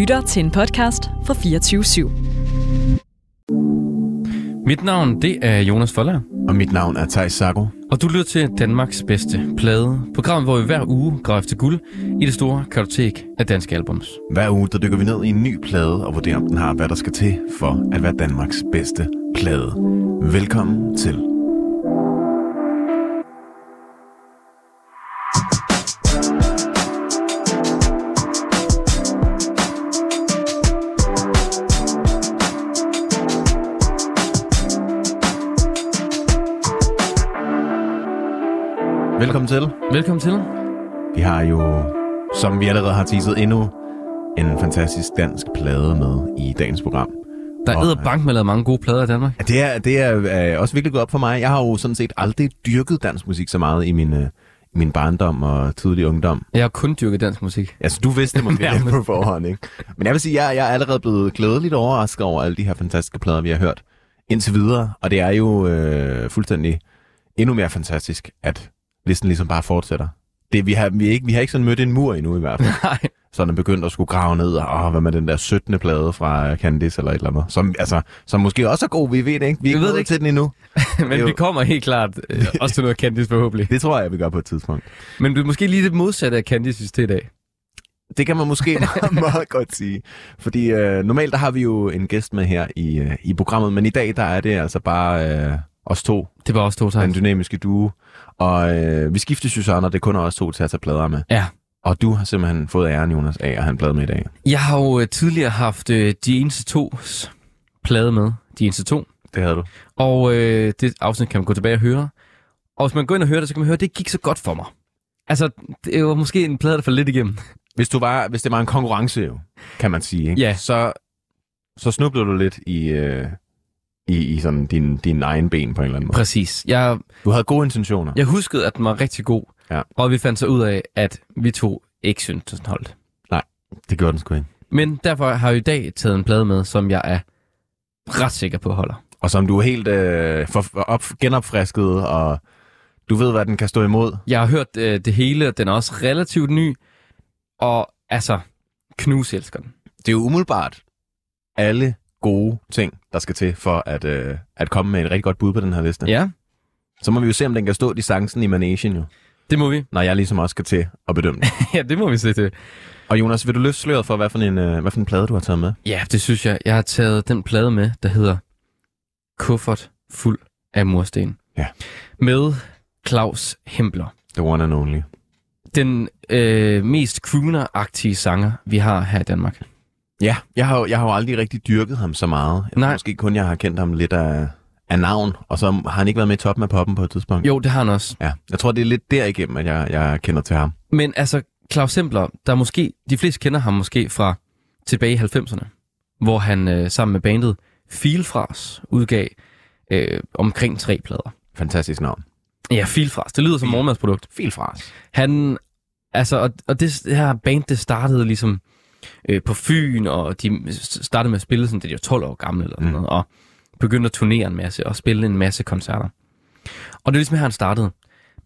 lytter til en podcast fra 24 /7. Mit navn, det er Jonas Forlager, Og mit navn er Thijs Sago. og du lytter til Danmarks bedste plade. Programmet, hvor vi hver uge graver efter guld i det store kartotek af danske albums. Hver uge der dykker vi ned i en ny plade og vurderer, om den har, hvad der skal til for at være Danmarks bedste plade. Velkommen til. Velkommen til. Velkommen til. Vi har jo, som vi allerede har teaset, endnu en fantastisk dansk plade med i dagens program. Der er bank med lavet mange gode plader i Danmark. Ja, Det er, det er øh, også virkelig gået op for mig. Jeg har jo sådan set aldrig dyrket dansk musik så meget i min, øh, i min barndom og tidlig ungdom. Jeg har kun dyrket dansk musik. Altså, du vidste det måske lidt på forhånd, ikke? Men jeg vil sige, jeg, jeg er allerede blevet glædeligt overrasket over alle de her fantastiske plader, vi har hørt indtil videre. Og det er jo øh, fuldstændig endnu mere fantastisk, at listen ligesom bare fortsætter. Det, vi, har, vi, ikke, vi har ikke sådan mødt en mur endnu i hvert fald. Nej. Så den begyndt at skulle grave ned, og åh, hvad med den der 17. plade fra Candice eller et eller andet, som, altså, som måske også er god, vi ved det ikke. Vi Vi ikke ved det ikke. til den endnu. Men jo- vi kommer helt klart øh, også til noget Candice forhåbentlig. Det tror jeg, vi gør på et tidspunkt. Men du er måske lige det modsatte af Candice til i dag. Det kan man måske meget, meget godt sige. Fordi øh, normalt der har vi jo en gæst med her i, øh, i programmet, men i dag der er det altså bare øh, os to, Det var også to den tegn. dynamiske duo. Og øh, vi skiftes jo så, når det kun er os to til at tage plader med. Ja. Og du har simpelthen fået æren, Jonas, af at have en plade med i dag. Jeg har jo øh, tidligere haft øh, De Eneste To's plade med. De Eneste To. Det havde du. Og øh, det afsnit kan man gå tilbage og høre. Og hvis man går ind og hører det, så kan man høre, at det gik så godt for mig. Altså, det var måske en plade, der faldt lidt igennem. Hvis, du var, hvis det var en konkurrence, jo, kan man sige, ikke? Ja. så, så snublede du lidt i, øh, i, i sådan din, din egen ben på en eller anden måde. Præcis. Jeg, Du havde gode intentioner. jeg huskede, at den var rigtig god. Ja. Og vi fandt så ud af, at vi to ikke syntes, den holdt. Det gjorde den sgu ikke. Men derfor har jeg i dag taget en plade med, som jeg er ret sikker på holder. Og som du er helt øh, for, op, genopfrisket, og du ved, hvad den kan stå imod. Jeg har hørt øh, det hele, den er også relativt ny. Og altså, knus elsker den. Det er jo umiddelbart alle gode ting, der skal til for at, øh, at komme med et rigtig godt bud på den her liste. Ja, Så må vi jo se, om den kan stå distancen i Managen jo, det må vi. når jeg ligesom også skal til at bedømme det. ja, det må vi se til. og Jonas, vil du løfte sløret for, hvad for, en, øh, hvad for en plade du har taget med? Ja, det synes jeg. Jeg har taget den plade med, der hedder Kuffert fuld af mursten. Ja. Med Claus Hempler. The one and only. Den øh, mest crooner-agtige sanger, vi har her i Danmark. Ja, jeg har, jeg har jo aldrig rigtig dyrket ham så meget. Jeg Nej. Måske kun, jeg har kendt ham lidt af, af navn, og så har han ikke været med i toppen af poppen på et tidspunkt. Jo, det har han også. Ja, jeg tror, det er lidt derigennem, at jeg, jeg kender til ham. Men altså, Claus Hempler, der er måske, de fleste kender ham måske fra tilbage i 90'erne, hvor han øh, sammen med bandet Filfras udgav øh, omkring tre plader. Fantastisk navn. Ja, Filfras. Det lyder som morgenmadsprodukt. Filfras. Han, altså, og, og det, det her band, det startede ligesom øh, på Fyn, og de startede med at spille sådan, da de var 12 år gamle eller sådan Mm. noget, og begyndte at turnere en masse, og spille en masse koncerter. Og det er ligesom her, han startede.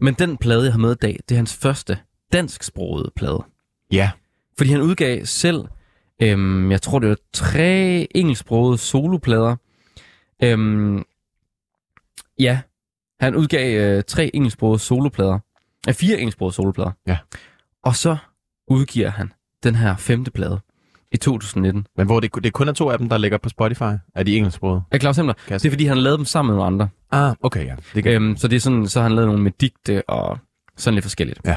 Men den plade, jeg har med i dag, det er hans første dansksprogede plade. Ja, Fordi han udgav selv, øhm, jeg tror det var tre engelsksprogede soloplader. Øhm, ja, han udgav øh, tre engelsksprogede soloplader. Øh, fire engelsksprogede soloplader. Ja. Og så udgiver han den her femte plade i 2019. men hvor det, det kun er to af dem, der ligger på Spotify, er de engelsksproget. Er Claus Hempler? jeg Det er fordi, han lavet dem sammen med nogle andre. Ah, okay, ja. Det kan, Øhm, så det er sådan, så han lavet nogle med digte og sådan lidt forskelligt. Ja.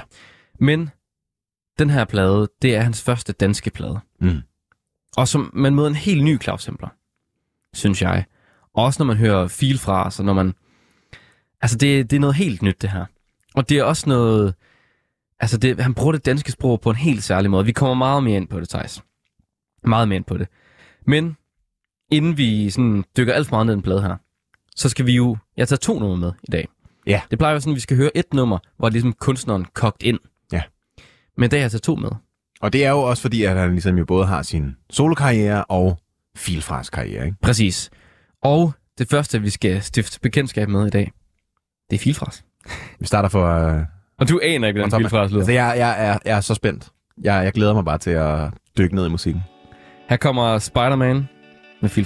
Men den her plade, det er hans første danske plade. Mm. Og som man møder en helt ny Claus Hempler, synes jeg. Også når man hører fil fra, så når man... Altså, det, det er noget helt nyt, det her. Og det er også noget... Altså, det, han bruger det danske sprog på en helt særlig måde. Vi kommer meget mere ind på det, Thijs. Meget mere ind på det. Men inden vi sådan dykker alt for meget ned i den plade her, så skal vi jo... Jeg tager to numre med i dag. Ja. Det plejer jo sådan, at vi skal høre et nummer, hvor ligesom kunstneren kogt ind. Ja. Men i dag har jeg taget to med. Og det er jo også fordi, at han ligesom jo både har sin solokarriere og filfras karriere, ikke? Præcis. Og det første, vi skal stifte bekendtskab med i dag, det er filfras. Vi starter for... Uh, Og du aner ikke, hvordan filfras lyder. altså, jeg, jeg, er, jeg er så spændt. Jeg, jeg glæder mig bare til at dykke ned i musikken. Her kommer Spider-Man med Phil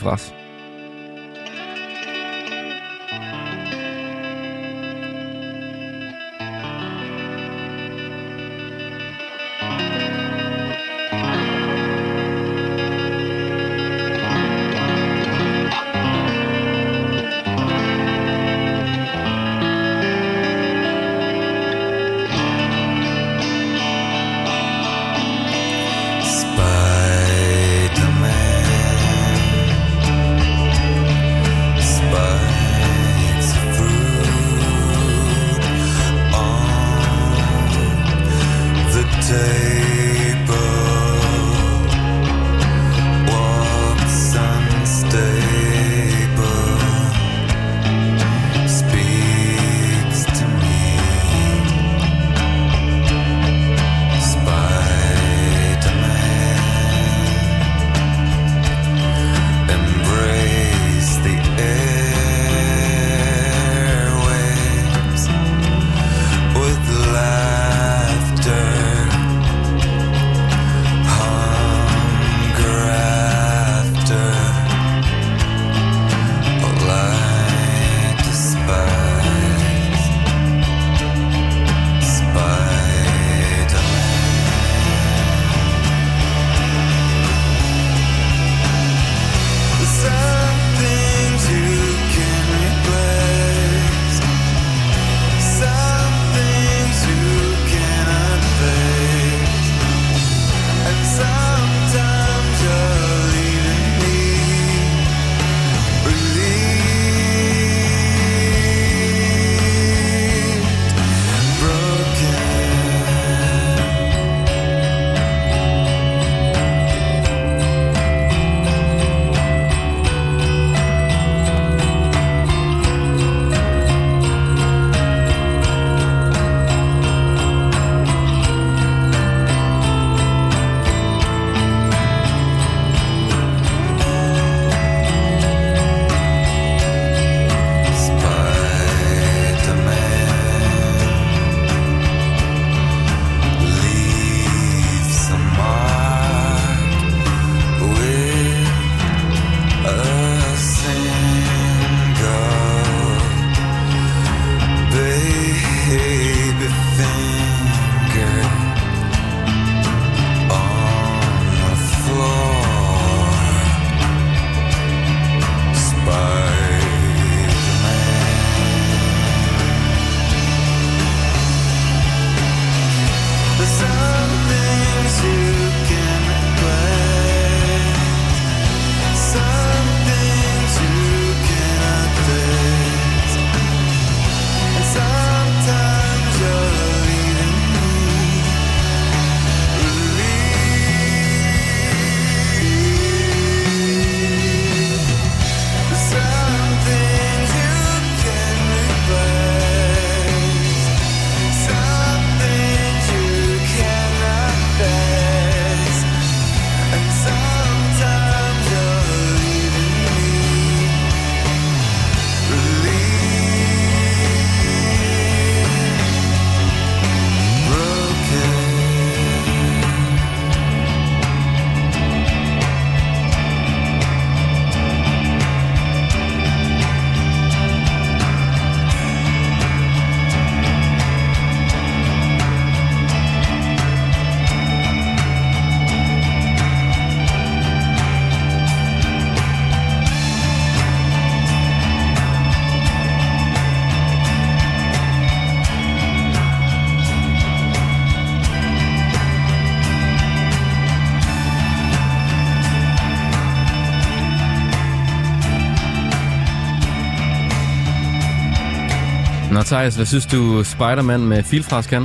Thijs, hvad synes du Spider-Man med Filfras kan?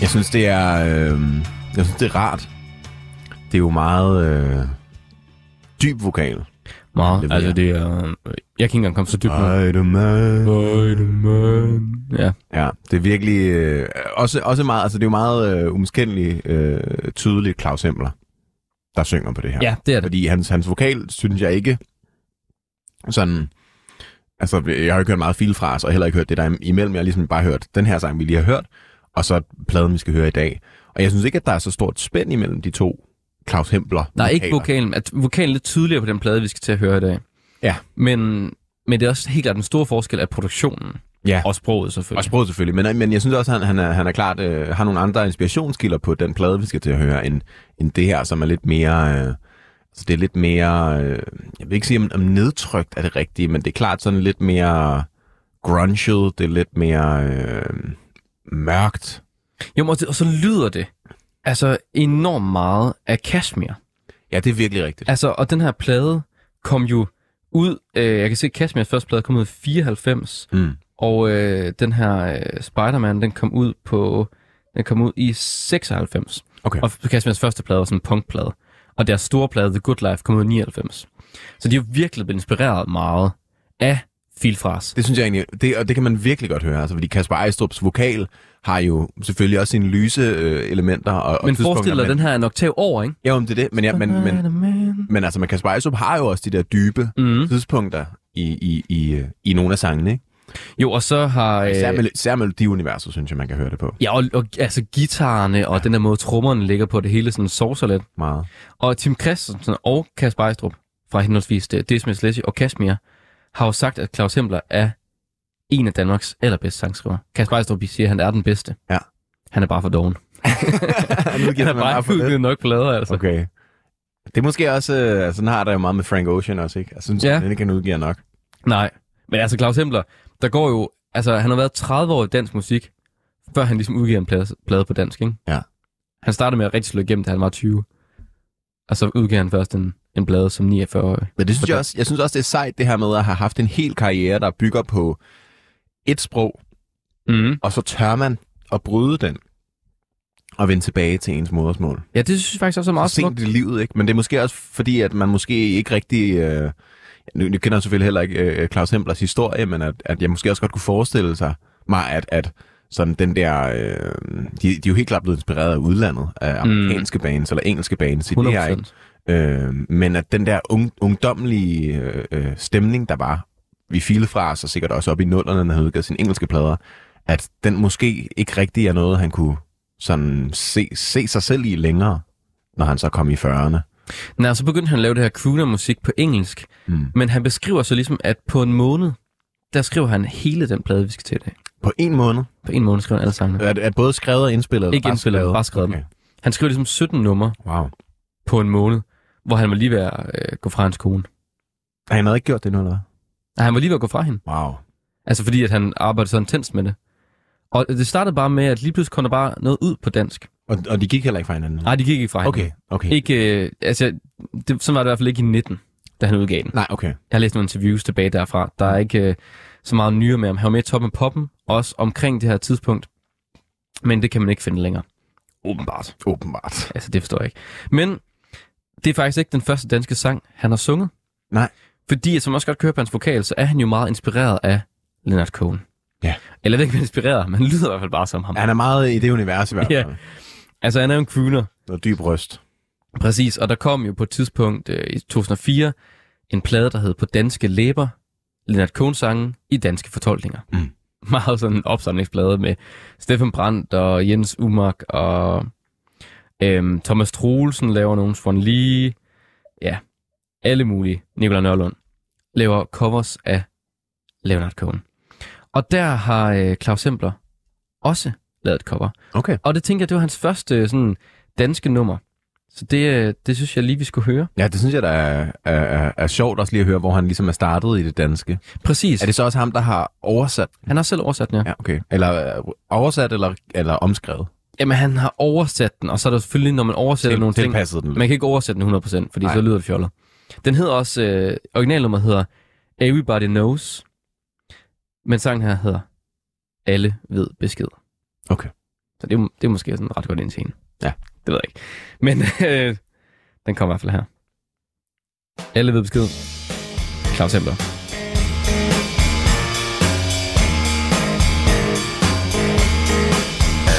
Jeg synes, det er, øh, jeg synes, det er rart. Det er jo meget øh, dyb vokal. Meget. Det altså, det er... Jeg kan ikke engang komme så dybt med. Spider-Man. Spider-Man. Ja. Ja, det er virkelig øh, også, også meget, altså det er jo meget øh, umiskendeligt øh, tydeligt Claus Hempler, der synger på det her. ja, det er det. Fordi hans, hans vokal, synes jeg ikke, sådan, altså jeg har jo ikke hørt meget filfras, og heller ikke hørt det der er imellem. Jeg har ligesom bare hørt den her sang, vi lige har hørt, og så pladen, vi skal høre i dag. Og jeg synes ikke, at der er så stort spænd imellem de to Claus Hempler. Der er ikke vokaler. vokalen. At vokalen er lidt tydeligere på den plade, vi skal til at høre i dag. Ja. Men, men det er også helt klart den store forskel af produktionen. Ja. Og sproget selvfølgelig. Og sproget selvfølgelig, men, men jeg synes også, at han, han, er, han er klart øh, har nogle andre inspirationskilder på den plade, vi skal til at høre, end, end det her, som er lidt mere... Øh, altså det er lidt mere... Øh, jeg vil ikke sige, om, om nedtrykt er det rigtige, men det er klart sådan lidt mere grunget, det er lidt mere øh, mørkt. Jo, og, det, og så lyder det altså enormt meget af Kashmir. Ja, det er virkelig rigtigt. Altså, og den her plade kom jo ud... Øh, jeg kan se, at Kashmirs første plade kom ud i 94. Mm. Og øh, den her øh, Spider-Man, den kom ud på... Den kom ud i 96. Okay. Og Kashmirs første plade var sådan en punkplade. Og deres store plade, The Good Life, kom ud i 99. Så de har virkelig blevet inspireret meget af Filfras. Det synes jeg egentlig, det, og det kan man virkelig godt høre, altså, fordi Kasper Ejstrup's vokal har jo selvfølgelig også sine lyse øh, elementer. Og, Men forestil dig, den her er en oktav over, ikke? Ja, men det er det, men, ja, men, men, men... men altså, men Kasper Ejstrup har jo også de der dybe Mm. tidspunkter i, i, i, øh, i nogle af sangene, ikke? Jo, og så har... Især, Øh, med, især melodiuniverset, synes jeg, man kan høre det på ja, og, og altså guitarerne og den der måde, trommerne ligger på, det hele sådan sovser lidt. meget. Og Tim Christensen og Kasper Ejstrup fra henholdsvis øh, Dismiss Leslie og Kashmir har jo sagt, at Claus Hempler er en af Danmarks allerbedste sangskriver. Kasper Ejstrup siger, at han er den bedste. Ja. Han er bare for doven. nu Han giver er man bare udgivet nok plader, altså. Okay. Det er måske også, øh, altså, sådan har der jo meget med Frank Ocean også, ikke? Jeg synes, Ja. ja. den ikke kan udgive nok. Nej, men altså Claus Hempler, der går jo, altså han har været 30 år i dansk musik, før han ligesom udgiver en plade, plade på dansk, ikke? Ja. Han startede med at rigtig slå igennem, da han var 20. Og så udgav han først en, en plade som 49-årig. Men det synes jeg også, jeg synes også, det er sejt, det her med at have haft en hel karriere, der bygger på et sprog, Mm. og så tør man at bryde den og vende tilbage til ens modersmål. Ja, det synes jeg faktisk også er meget smukt. sent i livet, ikke? Men det er måske også fordi, at man måske ikke rigtig... Øh, nu, nu kender jeg selvfølgelig heller ikke øh, Claus Hemplers historie, men at, at jeg måske også godt kunne forestille sig mig, at, at sådan den der... Øh, de, de er jo helt klart blevet inspireret af udlandet, af amerikanske mm. bands eller engelske bands i det her, ikke? 100%. Øh, men at den der ung, ungdommelige øh, øh, stemning, der var, vi filede fra os, og sikkert også op i nullerne, når han udgav sine engelske plader, at den måske ikke rigtig er noget, han kunne sådan se, se sig selv i længere, når han så kom i 40'erne. Nej, så begyndte han at lave det her crooner-musik på engelsk. Mm. Men han beskriver så ligesom, at på en måned, der skriver han hele den plade, vi skal til i dag. På en måned? På en måned skriver han alle sangene. Er, er både skrevet og indspillet? Ikke indspillet, bare skrevet okay. Han skriver ligesom 17 numre Wow. på en måned, hvor han var lige ved at øh, gå fra hans kone. Han havde ikke gjort det nu, eller hvad? Nej, han var lige ved at gå fra hende. Wow. Altså fordi, at han arbejdede så intenst med det. Og det startede bare med, at lige pludselig kom der bare noget ud på dansk. Og, og de gik heller ikke fra hinanden? Nej, de gik ikke fra hende. Okay, okay. Ikke, øh, altså, det, sådan var det i hvert fald ikke i 19, da han udgav den. Nej, okay. Jeg har læst nogle interviews tilbage derfra. Der er ikke øh, så meget nyere med ham. Han var med i Toppen Poppen, også omkring det her tidspunkt. Men det kan man ikke finde længere. Åbenbart. Åbenbart. Altså, det forstår jeg ikke. Men det er faktisk ikke den første danske sang, han har sunget. Nej. Fordi, som også godt kører på hans vokal, så er han jo meget inspireret af Leonard Cohen. Ja. Eller jeg ved ikke, er inspireret, men lyder i hvert fald bare som ham. Han er meget i det univers i hvert Ja. Altså, han er en crooner. Noget dyb røst. Præcis, og der kom jo på et tidspunkt øh, i 2004 en plade, der hed På Danske Læber, Leonard Cohen-sangen i danske fortolkninger. Mm. Meget sådan en opsamlingsplade med Steffen Brandt og Jens Umark og øhm, Thomas Troelsen laver nogle Swan Lee. Ja, alle mulige. Nicolai Nørlund laver covers af Leonard Cohen. Og der har øh, Claus Hempler også lavet et cover. Okay. Og det tænker jeg, det var hans første sådan, danske nummer. Så det, øh, det synes jeg lige, vi skulle høre. Ja, det synes jeg, der er, er, er, er sjovt også lige at høre, hvor han ligesom er startet i det danske. Præcis. Er det så også ham, der har oversat? Han har selv oversat den, ja. ja. Okay. Eller øh, oversat eller, eller omskrevet? Jamen, han har oversat den, og så er der selvfølgelig, når man oversætter Til, nogle ting... den lidt. Man kan ikke oversætte den 100%, fordi Nej. så lyder det fjollet. Den hedder også... Øh, originalnummeret hedder Everybody Knows, men sangen her hedder Alle ved besked. Okay. Så det er, det er måske sådan ret godt ind til hende. Ja. Det ved jeg ikke. Men øh, den kommer i hvert fald her. Alle ved besked. Claus Hempler.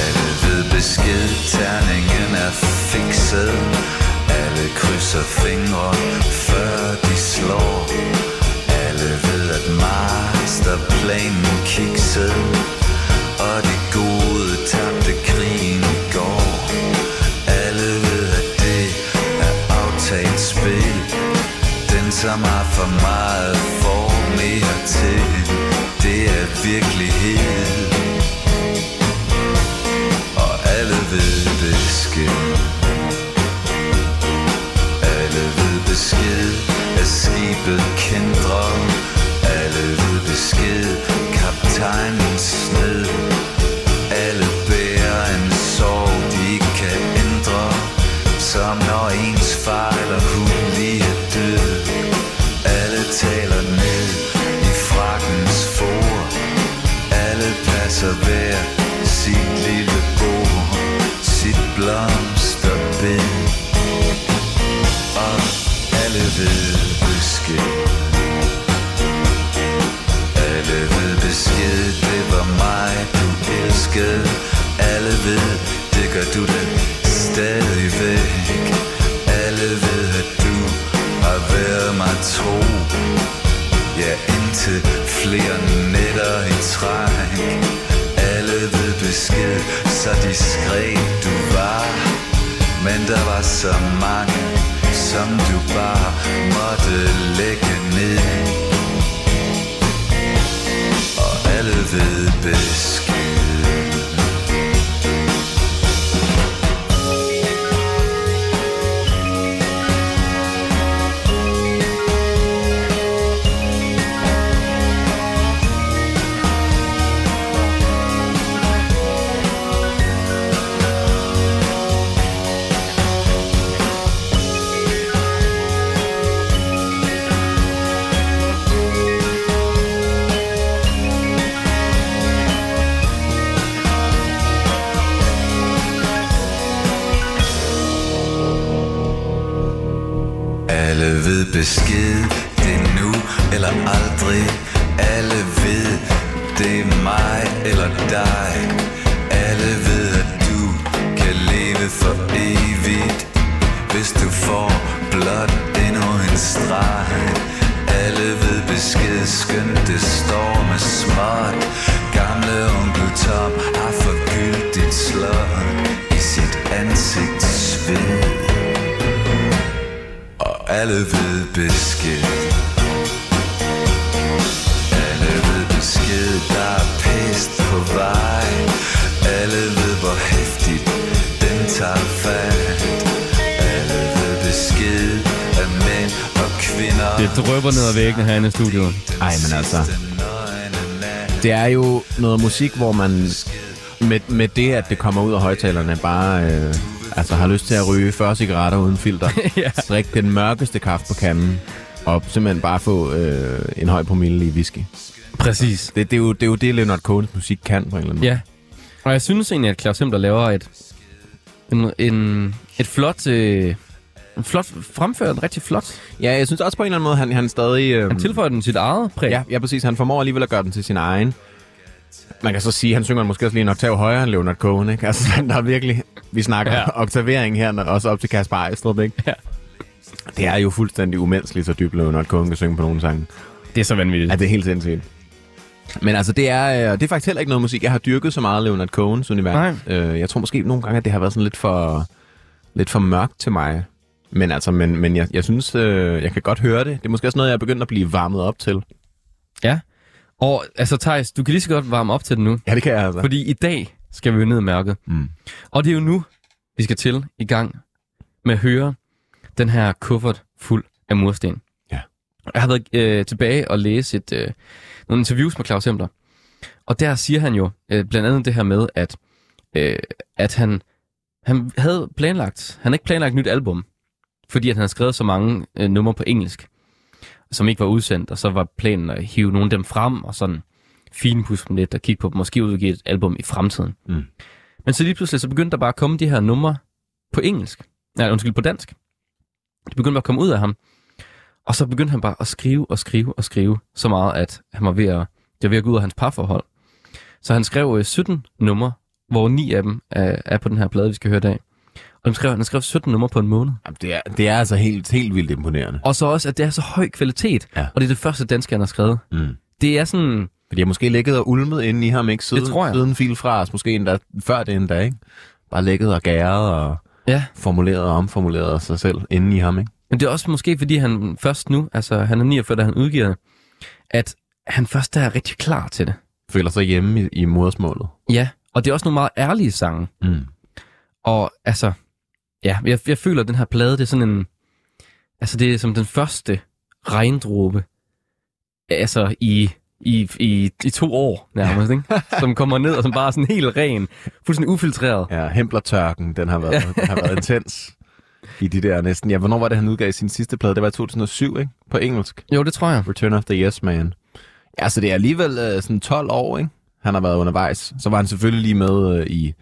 Alle ved besked, terningen er fikset Alle krydser fingre, før de slår Alle ved, at masterplanen kiksede Og de gode tabte krigen i går Alle ved, at det som har for meget får mere til. Det er virkelighed. Og alle ved besked. Alle ved besked at skibet kendrer. Alle ved besked, kaptajnens sned. Som når ens fejl og hun lige er død. Alle taler ned i frakkens for. Alle passer hver sit lille bord. Sit blomsterbed. Og alle ved besked. Alle ved besked, det var mig, du elskede. Alle ved, det gør du da stadigvæk. Alle ved, at du har været mig tro. Ja, indtil flere nætter i træk. Alle ved besked, så diskret du var. Men der var så mange, som du bare måtte lægge ned. Og alle ved besked. Musik, hvor man med, med det, at det kommer ud af højtalerne, bare øh, altså, har lyst til at ryge 40 cigaretter uden filter. Ja. Drikke den mørkeste kaffe på kanden, og simpelthen bare få øh, en høj promille i whisky. Præcis. Det, det, er jo, det er jo det, Leonard Cohens musik kan på en eller anden måde. Ja. Og jeg synes egentlig, at Claus Hempler laver et, en, en, et flot... Øh, en flot fremfører den rigtig flot. Ja, jeg synes også på en eller anden måde, han, han stadig... Øh, Han tilføjer den sit eget præg. Ja, ja, præcis. Han formår alligevel at gøre den til sin egen. Man kan så sige, at han synger måske også lige en oktav højere end Leonard Cohen, ikke? Altså, der er virkelig... Vi snakker Ja. oktavering her, når- også op til Kasper Ejstrup, ikke? Ja. Det er jo fuldstændig umenneskeligt, så dybt Leonard Cohen kan synge på nogle sange. Det er så vanvittigt. Ja, det er helt sindssygt. Men altså, det er, øh, det er faktisk heller ikke noget musik. Jeg har dyrket så meget Leonard Cohens univers. Øh, jeg tror måske nogle gange, at det har været sådan lidt for, lidt for mørkt til mig. Men altså, men, men jeg, jeg synes, øh, jeg kan godt høre det. Det er måske også noget, jeg er begyndt at blive varmet op til. Ja. Og altså, Thijs, du kan lige så godt varme op til den nu. Ja, det kan jeg altså. Fordi i dag skal vi ned i mørket. Mm. Og det er jo nu, vi skal til i gang med at høre den her kuffert fuld af mursten. Ja. Jeg har været øh, tilbage og læse et, øh, nogle interviews med Claus Hempler. Og der siger han jo øh, blandt andet det her med, at, øh, at han, han havde planlagt, han havde ikke planlagt et nyt album, fordi at han havde skrevet så mange øh, numre på engelsk, som ikke var udsendt, og så var planen at hive nogle af dem frem, og sådan finpudse dem lidt, og kigge på dem, måske udgive et album i fremtiden. Mm. Men så lige pludselig, så begyndte der bare at komme de her numre på engelsk. Nej, undskyld, på dansk. Det begyndte bare at komme ud af ham. Og så begyndte han bare at skrive og skrive og skrive så meget, at han var ved at, det var ved at gå ud af hans parforhold. Så han skrev øh, 17 numre, hvor ni af dem er, er på den her plade, vi skal høre i dag. Han skrev, han skrev 17 numre på en måned. Jamen, det, er, det er altså helt, helt vildt imponerende. Og så også, at det er så høj kvalitet. Ja. Og det er det første danske, han har skrevet. Mm. Det er sådan, For de har måske ligget og ulmet inde i ham, ikke? Siden, tror jeg. Siden fil fra os, måske endda før det endda, ikke? Bare ligget og gæret og ja, formuleret og omformuleret sig selv inde i ham, ikke? Men det er også måske, fordi han først nu, altså han er 49, da han udgiver det, at han først er rigtig klar til det. Føler sig hjemme i, i modersmålet. Ja, og det er også nogle meget ærlige sange. Mm. Og altså, ja, jeg, jeg føler, at den her plade, det er sådan en... Altså, det er som den første regndråbe, altså i, i, i, i to år nærmest, ikke? Som kommer ned og som bare er sådan helt ren, fuldstændig ufiltreret. Ja, Hemplertørken, den har været, den har været intens i de der næsten... Ja, hvornår var det, han udgav sin sidste plade? Det var i 2007, ikke? På engelsk. Jo, det tror jeg. Return of the Yes Man. Ja, så det er alligevel øh, sådan 12 år, ikke? Han har været undervejs. Så var han selvfølgelig lige med øh, i,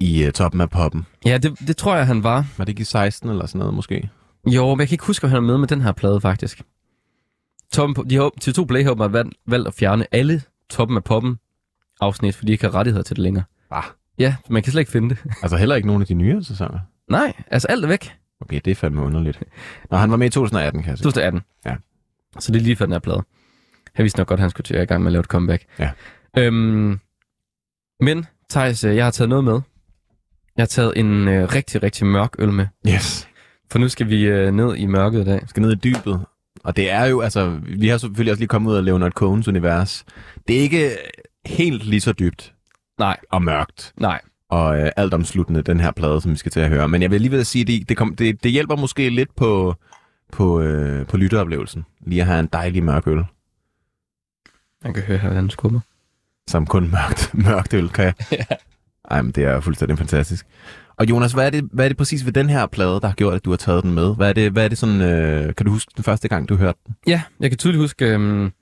i øh, toppen af poppen. Ja, det, det tror jeg, han var. Var det ikke i 16 eller sådan noget, måske? Jo, men jeg kan ikke huske, om han er med med den her plade, faktisk. Toppen på, de har, TV2 Play har valgt, valgt at fjerne alle toppen af poppen afsnit, fordi de ikke har rettigheder til det længere. Ah. Ja, man kan slet ikke finde det. Altså heller ikke nogen af de nye sæsoner. Nej, altså alt er væk. Okay, det er fandme underligt. Nå, han var med i 2018, kan jeg sige. 2018. Ja. Så det er lige for den her plade. Jeg vidste nok godt, at han skulle til at i gang med at lave et comeback. Ja. Øhm, men, Thijs, øh, jeg har taget noget med. Jeg har taget en øh, rigtig, rigtig mørk øl med. Yes. For nu skal vi øh, ned i mørket i dag. skal ned i dybet. Og det er jo, altså, vi har selvfølgelig også lige kommet ud af Leonard Cohens univers. Det er ikke helt lige så dybt Nej, og mørkt nej. og øh, alt omsluttende den her plade, som vi skal til at høre. Men jeg vil alligevel sige, det, det, kom, det, det hjælper måske lidt på, på, øh, på lytteoplevelsen. Lige at have en dejlig mørk øl, Man kan høre hvordan den skubber. som kun mørkt, mørkt øl kan. Ja. Ej, men det er fuldstændig fantastisk. Og Jonas, hvad er, det, hvad er det præcis ved den her plade, der har gjort, at du har taget den med? Hvad er det, hvad er det sådan, øh, kan du huske den første gang, du hørte den? Ja, jeg kan tydeligt huske, øhm,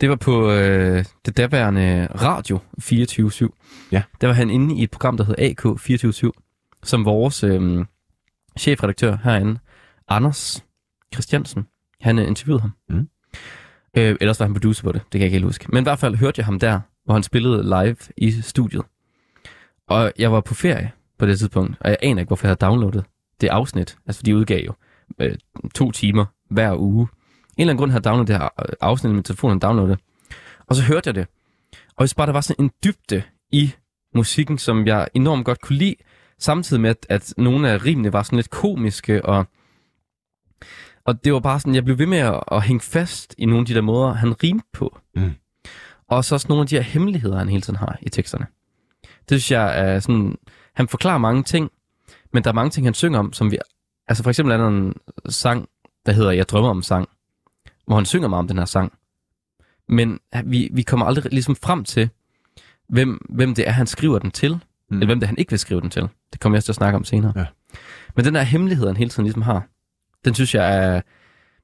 det var på øh, det daværende Radio 24-7. Ja. Der var han inde i et program, der hed AK 24-7, som vores øh, chefredaktør herinde, Anders Christiansen, han øh, interviewede ham. Mm. Øh, ellers var han producer på det, det kan jeg ikke helt huske. Men i hvert fald hørte jeg ham der, hvor han spillede live i studiet. Og jeg var på ferie på det tidspunkt, og jeg aner ikke, hvorfor jeg havde downloadet det afsnit. Altså, de udgav jo øh, to timer hver uge. En eller anden grund havde jeg downloadet det her øh, afsnit med telefonen downloadet. Og så hørte jeg det. Og jeg synes bare, der var sådan en dybde i musikken, som jeg enormt godt kunne lide, samtidig med, at, at nogle af rimene var sådan lidt komiske, og, og det var bare sådan, jeg blev ved med at, at hænge fast i nogle af de der måder, han rimte på. Mm. Og så også nogle af de her hemmeligheder, han hele tiden har i teksterne. Det synes jeg er sådan, han forklarer mange ting, men der er mange ting, han synger om, som vi, altså for eksempel er der en sang, der hedder Jeg drømmer om sang, hvor han synger meget om den her sang. Men vi, vi kommer aldrig ligesom frem til, hvem, hvem det er, han skriver den til, mm. eller hvem det er, han ikke vil skrive den til. Det kommer jeg også til at snakke om senere. Ja. Men den der hemmelighed, han hele tiden ligesom har, den synes jeg er,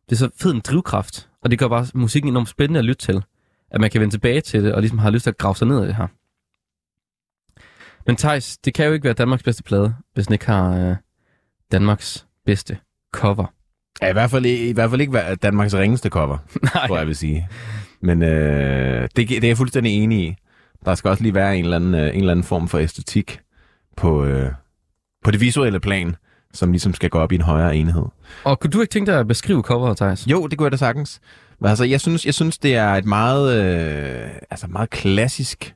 det er så fed en drivkraft, og det gør bare musikken enormt spændende at lytte til, at man kan vende tilbage til det, og ligesom har lyst til at grave sig ned i det her. Men Thijs, det kan jo ikke være Danmarks bedste plade, hvis den ikke har øh, Danmarks bedste cover. Ja, i hvert fald, i, i hvert fald ikke være Danmarks ringeste cover, Nej. tror jeg vil sige. Men øh, det, det er jeg fuldstændig enig i. Der skal også lige være en eller anden, øh, en eller anden form for æstetik på, øh, på det visuelle plan, som ligesom skal gå op i en højere enhed. Og kunne du ikke tænke dig at beskrive coveret, Thijs? Jo, det kunne jeg da sagtens. Men altså, jeg synes, jeg synes det er et meget, øh, altså meget klassisk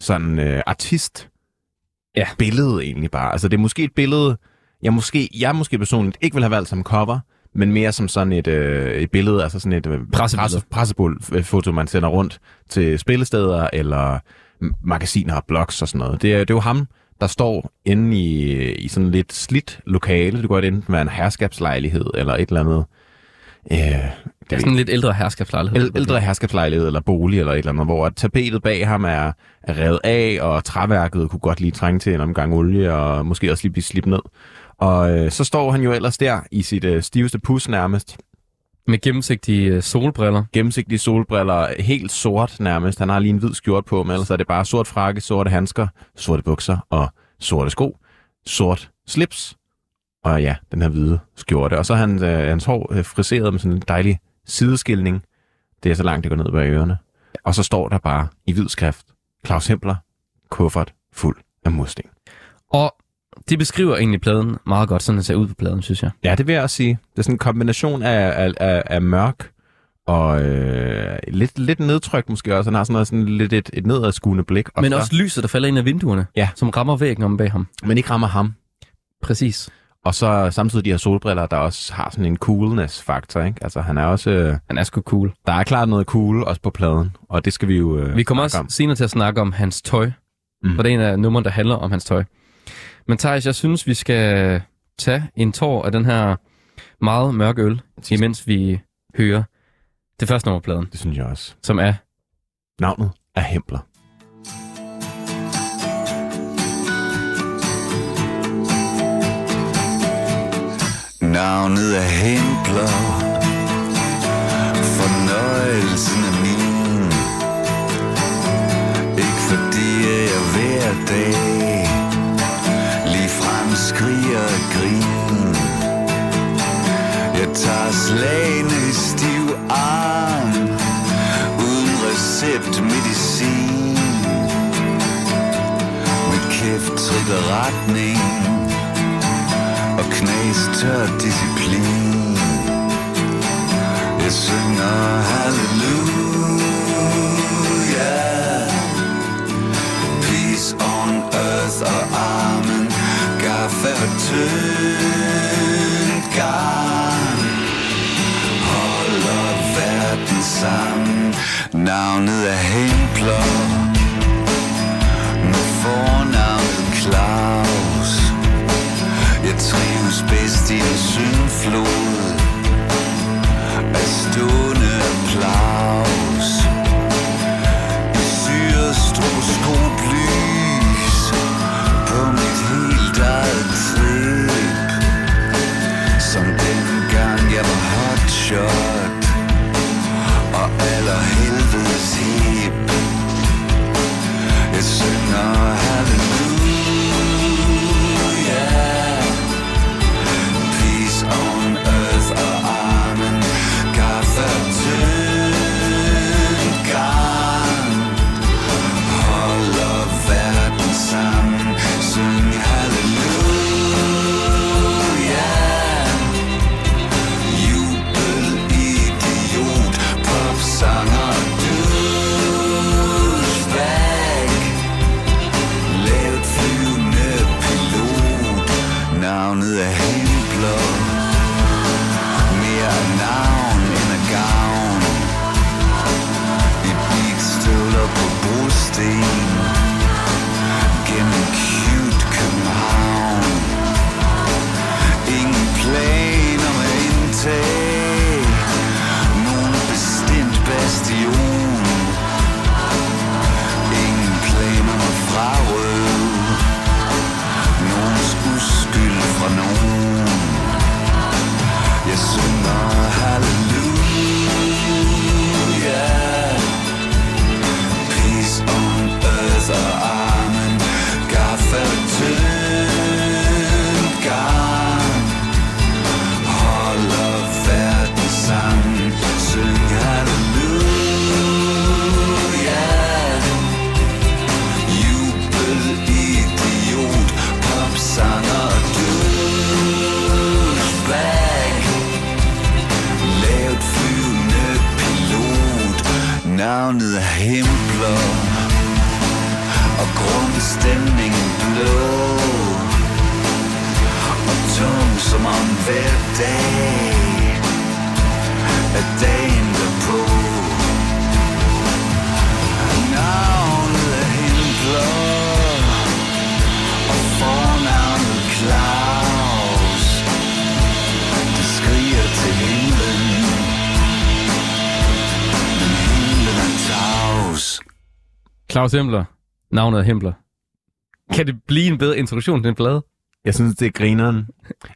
sådan øh, artist Ja. billede egentlig bare. Altså, det er måske et billede, jeg måske, jeg måske personligt ikke vil have valgt som cover, men mere som sådan et, øh, et billede, altså sådan et øh, Pressebillede. pressebold-foto, man sender rundt til spillesteder eller magasiner og blogs og sådan noget. Det er, det er jo ham, der står inde i, i sådan lidt slidt lokale. Det kunne godt enten være en herskabslejlighed eller et eller andet. Øh, Det er sådan en lidt ældre herskabslejlighed. æl- ældre herskabslejlighed eller bolig eller et eller andet, hvor tapetet bag ham er, er revet af, og træværket kunne godt lige trænge til en omgang olie, og måske også lige blive slidt ned. Og øh, så står han jo ellers der i sit øh, stiveste pus nærmest, Med gennemsigtige øh, solbriller. gennemsigtige solbriller, helt sort nærmest. Han har lige en hvid skjort på, men ellers er det bare sort frakke, sorte handsker, sorte bukser og sorte sko, sort slips, og ja, den her hvide skjorte. Og så er han, øh, hans hår øh, friseret med sådan en dejlig sideskilning. Det er så langt, det går ned bag ørerne. Og så står der bare i hvid skrift, Claus Hempler, kuffert fuld af mursten. Og det beskriver egentlig pladen meget godt, sådan den ser ud på pladen, synes jeg. Ja, det vil jeg også sige. Det er sådan en kombination af, af, af, af mørk og øh, lidt, lidt nedtryk måske også. Han har sådan, noget, sådan lidt et, et nedadskuende blik. Og Men så, også lyset, der falder ind af vinduerne, Ja. som rammer væggen om bag ham. men ikke rammer ham. Præcis. Og så samtidig de her solbriller, der også har sådan en coolness-faktor, ikke? Altså han er også... Øh, Han er sgu cool. der er klart noget cool også på pladen, og det skal vi jo øh, Vi kommer også senere til at snakke om hans tøj. Mm. For det er en af numrene, der handler om hans tøj. Men Thijs, jeg synes, vi skal tage en tår af den her meget mørke øl, imens vi hører det første nummer af pladen, Det synes jeg også. som er Navnet er Hempler. Navnet er Hempler Fornøjelsen er min. Ikke fordi jeg hver dag. Ligefrem skriger og grin. Jeg tager slagene i stiv arm. Uden recept medicin. Med kæft trigger retning og knæstør disciplin. Jeg synger halleluja. Peace on earth og armen, gaffe og tyndt garn. Holder verden sammen, navnet er Hempler. Nu får bedst i en Claus Hempler. Navnet er Hempler. Kan det blive en bedre introduktion til den plade? Jeg synes, det er grineren.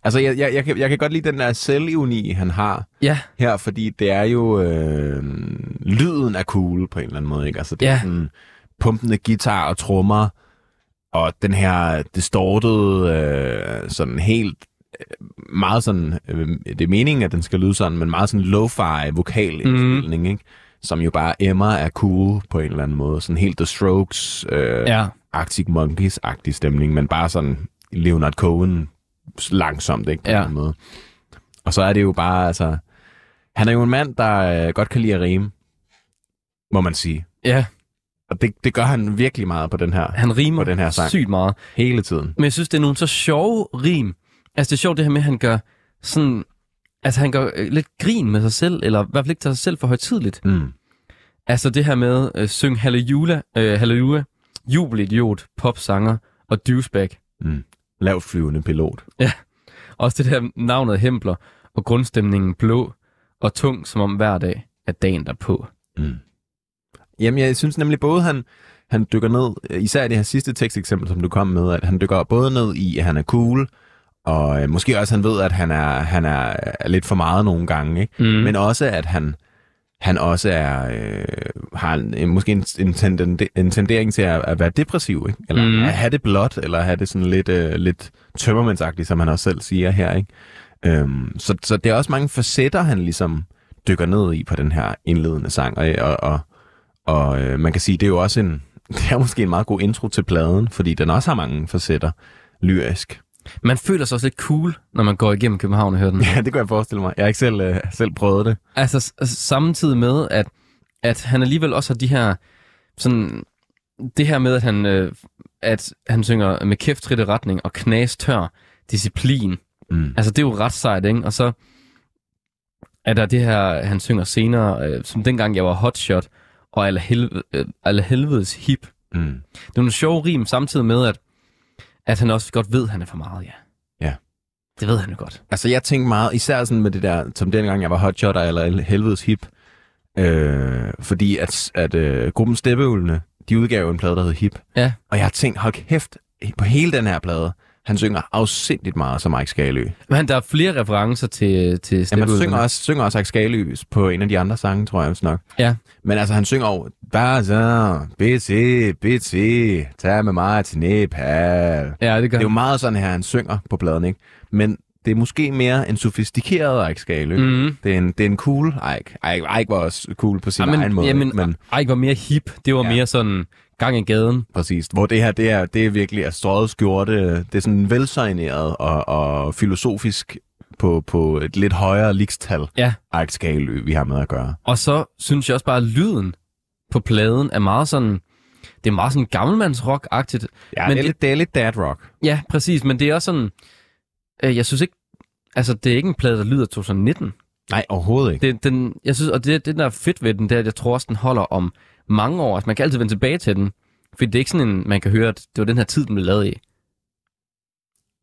Altså, jeg, jeg, jeg, kan, jeg kan godt lide den der selvivni, han har Ja. her, fordi det er jo... Øh, lyden er cool på en eller anden måde, ikke? Altså, det er Ja. sådan pumpende guitar og trommer, og den her distortede, øh, sådan helt øh, meget sådan, øh, det er meningen, at den skal lyde sådan, men meget sådan lo-fi vokalindspilning, mm. ikke? Som jo bare emmer er cool på en eller anden måde. Sådan helt The Strokes, øh, Ja. Arctic Monkeys-agtig stemning, men bare sådan Leonard Cohen langsomt, ikke? På Ja. en måde. Og så er det jo bare, altså... Han er jo en mand, der øh, godt kan lide at rime, må man sige. Ja, Og det, det gør han virkelig meget på den her, han rimer på den her sang. sygt meget. hele tiden. Men jeg synes, det er nogle så sjove rim. Altså, det er sjovt det her med, at han gør sådan... Altså, han gør øh, lidt grin med sig selv, eller i hvert fald ikke tager sig selv for højtidligt. Mm. Altså, det her med øh, syng Halleluja, øh, Halleluja, jubelidiot, popsanger og douchebag. Mm. Lavt flyvende pilot. Også det der navnet Hempler og grundstemningen blå og tung, som om hver dag er dagen derpå. Mm. Jamen, jeg synes nemlig både, han, han dykker ned, øh, især i det her sidste teksteksempel, som du kom med, at han dykker både ned i, at han er cool, og øh, måske også, han ved, at han er, han er, lidt for meget nogle gange, ikke? Mm. men også, at han, han også er, øh, har en, måske en, en, tenden, en tendering til at, at være depressiv, ikke? eller mm. at have det blot, eller have det sådan lidt, øh, lidt tømmermændsagtigt, som han også selv siger her. Ikke? Øhm, så, så det er også mange facetter, han ligesom dykker ned i på den her indledende sang, og, og, og, og øh, man kan sige, det er jo også en, det er måske en meget god intro til pladen, fordi den også har mange facetter lyrisk. Man føler sig også lidt cool, når man går igennem København og hører den. Ja, det kan jeg forestille mig. Jeg har ikke selv, øh, selv prøvet det. Altså altså, samtidig med, at, at han alligevel også har de her, sådan, det her med, at han, øh, at han synger med kæftritte retning og knas tør disciplin. Mm. Altså, det er jo ret sejt, ikke? Og så er der det her, han synger senere, øh, som dengang jeg var hotshot, og alle, helvede, øh, helvedes hip. Mm. Det er nogle sjove rim, samtidig med, at, at han også godt ved, at han er for meget, ja. Ja. Det ved han jo godt. Altså, jeg tænkte meget, især sådan med det der, som dengang jeg var hotshotter eller helvedes hip, øh, fordi at, at øh, gruppen Steppeulene, de udgav jo en plade, der hed Hip. Ja. Og jeg har tænkt, hold kæft, på hele den her plade, han synger afsindigt meget som Mike Skalø. Men der er flere referencer til, til Ja, man synger også, synger også Mike Skalø på en af de andre sange, tror jeg nok. Ja. Men altså, han synger over, bare så, BT, BT, tag med mig til Nepal. Ja, det gør Det er jo meget sådan her, han synger på pladen, ikke? Men det er måske mere en sofistikeret Ike Skalø. Mhm. Det, er en, det er en cool Ike. Ike, Ike var også cool på sin Ja, men, egen måde. jamen, men Ej, var mere hip. Det var ja. mere sådan gang i gaden. præcis. Hvor det her, det er, det er virkelig er strøget skjorte. Det er sådan velsøjneret og, og filosofisk på, på et lidt højere likstal. Ja. Ike Skalø, vi har med at gøre. Og så synes jeg også bare, at lyden på pladen er meget sådan... Det er meget sådan gammelmandsrock-agtigt. Ja, Men det, er lidt, det er lidt dad rock. Ja, præcis. Men det er også sådan... Øh, jeg synes ikke... Altså, det er ikke en plade, der lyder 2019. Nej, overhovedet ikke. Det, den, jeg synes, og det, det, der er fedt ved den, det er, at jeg tror også, den holder om mange år. Altså, man kan altid vende tilbage til den. For det er ikke sådan en, man kan høre, at det var den her tid, den blev lavet i.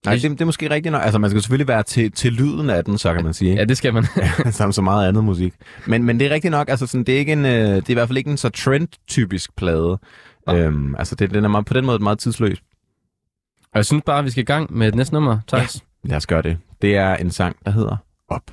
Nej, det, det er måske rigtigt nok. Altså, man skal selvfølgelig være til, til lyden af den, så kan man sige. Ja, Ikke? det skal man. Som så meget andet musik. Men, men det er rigtigt nok. Altså, sådan, det, er ikke en, øh, det er i hvert fald ikke en så trend-typisk plade. Øhm, altså, det, den er meget, på den måde meget tidsløs. og jeg synes bare, at vi skal i gang med det næste nummer, Thijs. Lad os gøre det. Det er en sang, der hedder Op.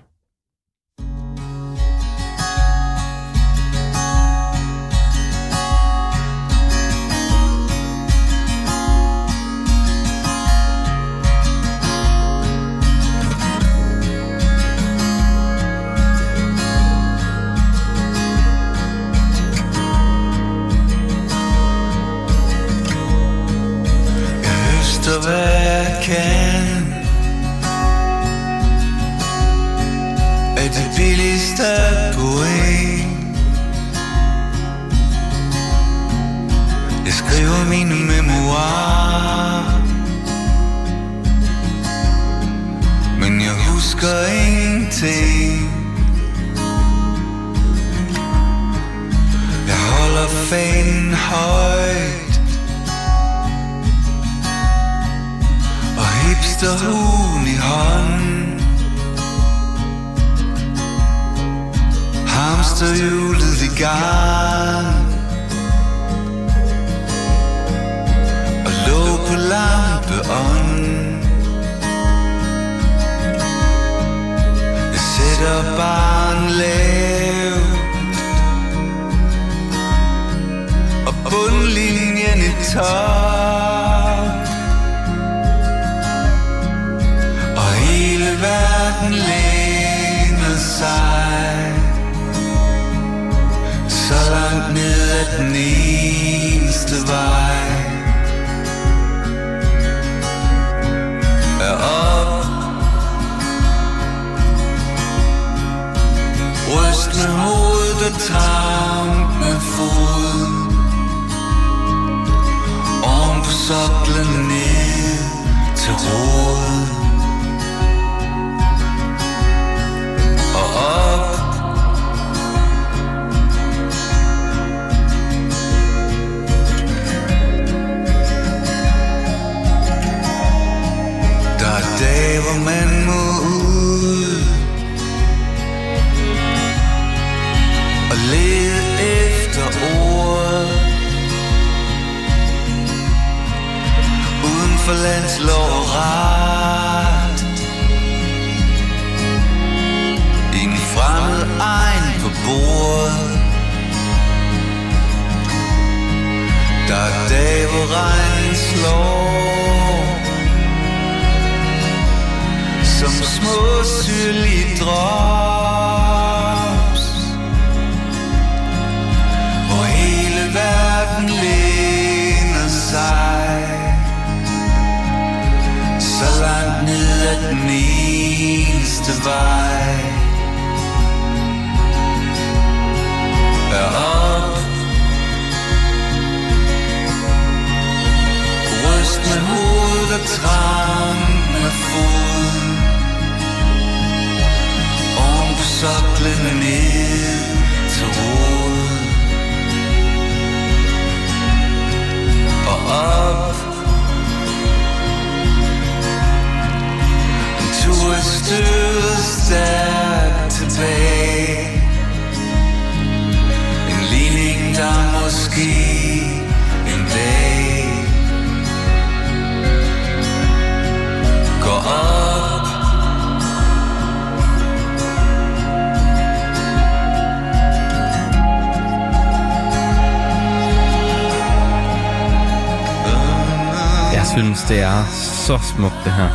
det er så smukt, det her.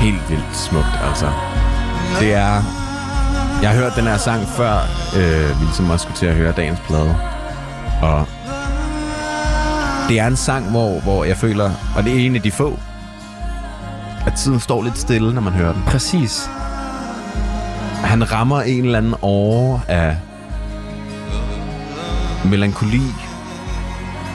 Helt vildt smukt, altså. Det er... Jeg har hørt den her sang før, øh, vi ligesom også skulle til at høre dagens plade. Og det er en sang, hvor, hvor jeg føler, og det er en af de få, at tiden står lidt stille, når man hører den. Præcis. Han rammer en eller anden åre af melankoli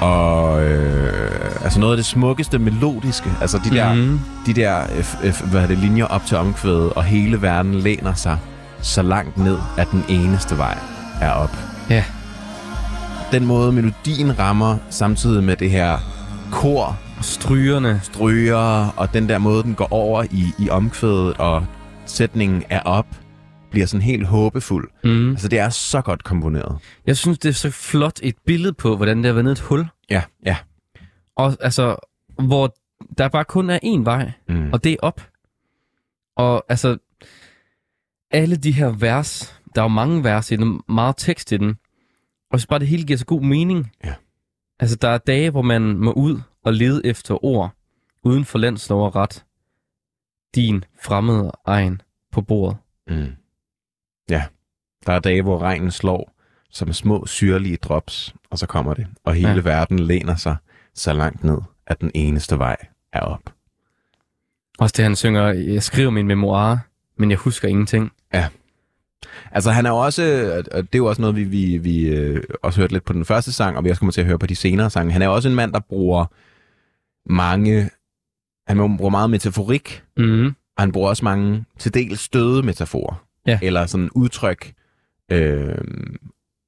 og øh, altså noget af det smukkeste melodiske. Altså de der, Mhm. de der øh, øh, hvad det, linjer op til omkvædet, og hele verden læner sig så langt ned, at den eneste vej er op. Ja. Den måde melodien rammer, samtidig med det her kor, strygerne. stryger, og den der måde, den går over i, i omkvædet, og sætningen er op, bliver sådan helt håbefuld. Mm. Altså, det er så godt komponeret. Jeg synes, det er så flot et billede på, hvordan det har været et hul. Ja, ja. Og altså, hvor der bare kun er én vej, Mm. og det er op. Og altså, alle de her vers, der er jo mange vers i den, meget tekst i den, og så bare det hele giver så god mening. Ja. Altså, der er dage, hvor man må ud og lede efter ord, uden for landslov og ret. Din fremmede egen på bordet. Mm. Ja. Der er dage, hvor regnen slår som små syrlige drops, og så kommer det. Og hele Ja. verden læner sig så langt ned, at den eneste vej er op. Også det, han synger, jeg skriver min memoir, men jeg husker ingenting. Altså han er jo også, og det er jo også noget, vi, vi, vi øh, også hørte lidt på den første sang, og vi også kommer til at høre på de senere sange. Han er også en mand, der bruger mange, han bruger meget metaforik, Mm. og han bruger også mange til dels støde metaforer. Ja. Eller sådan udtryk, øh,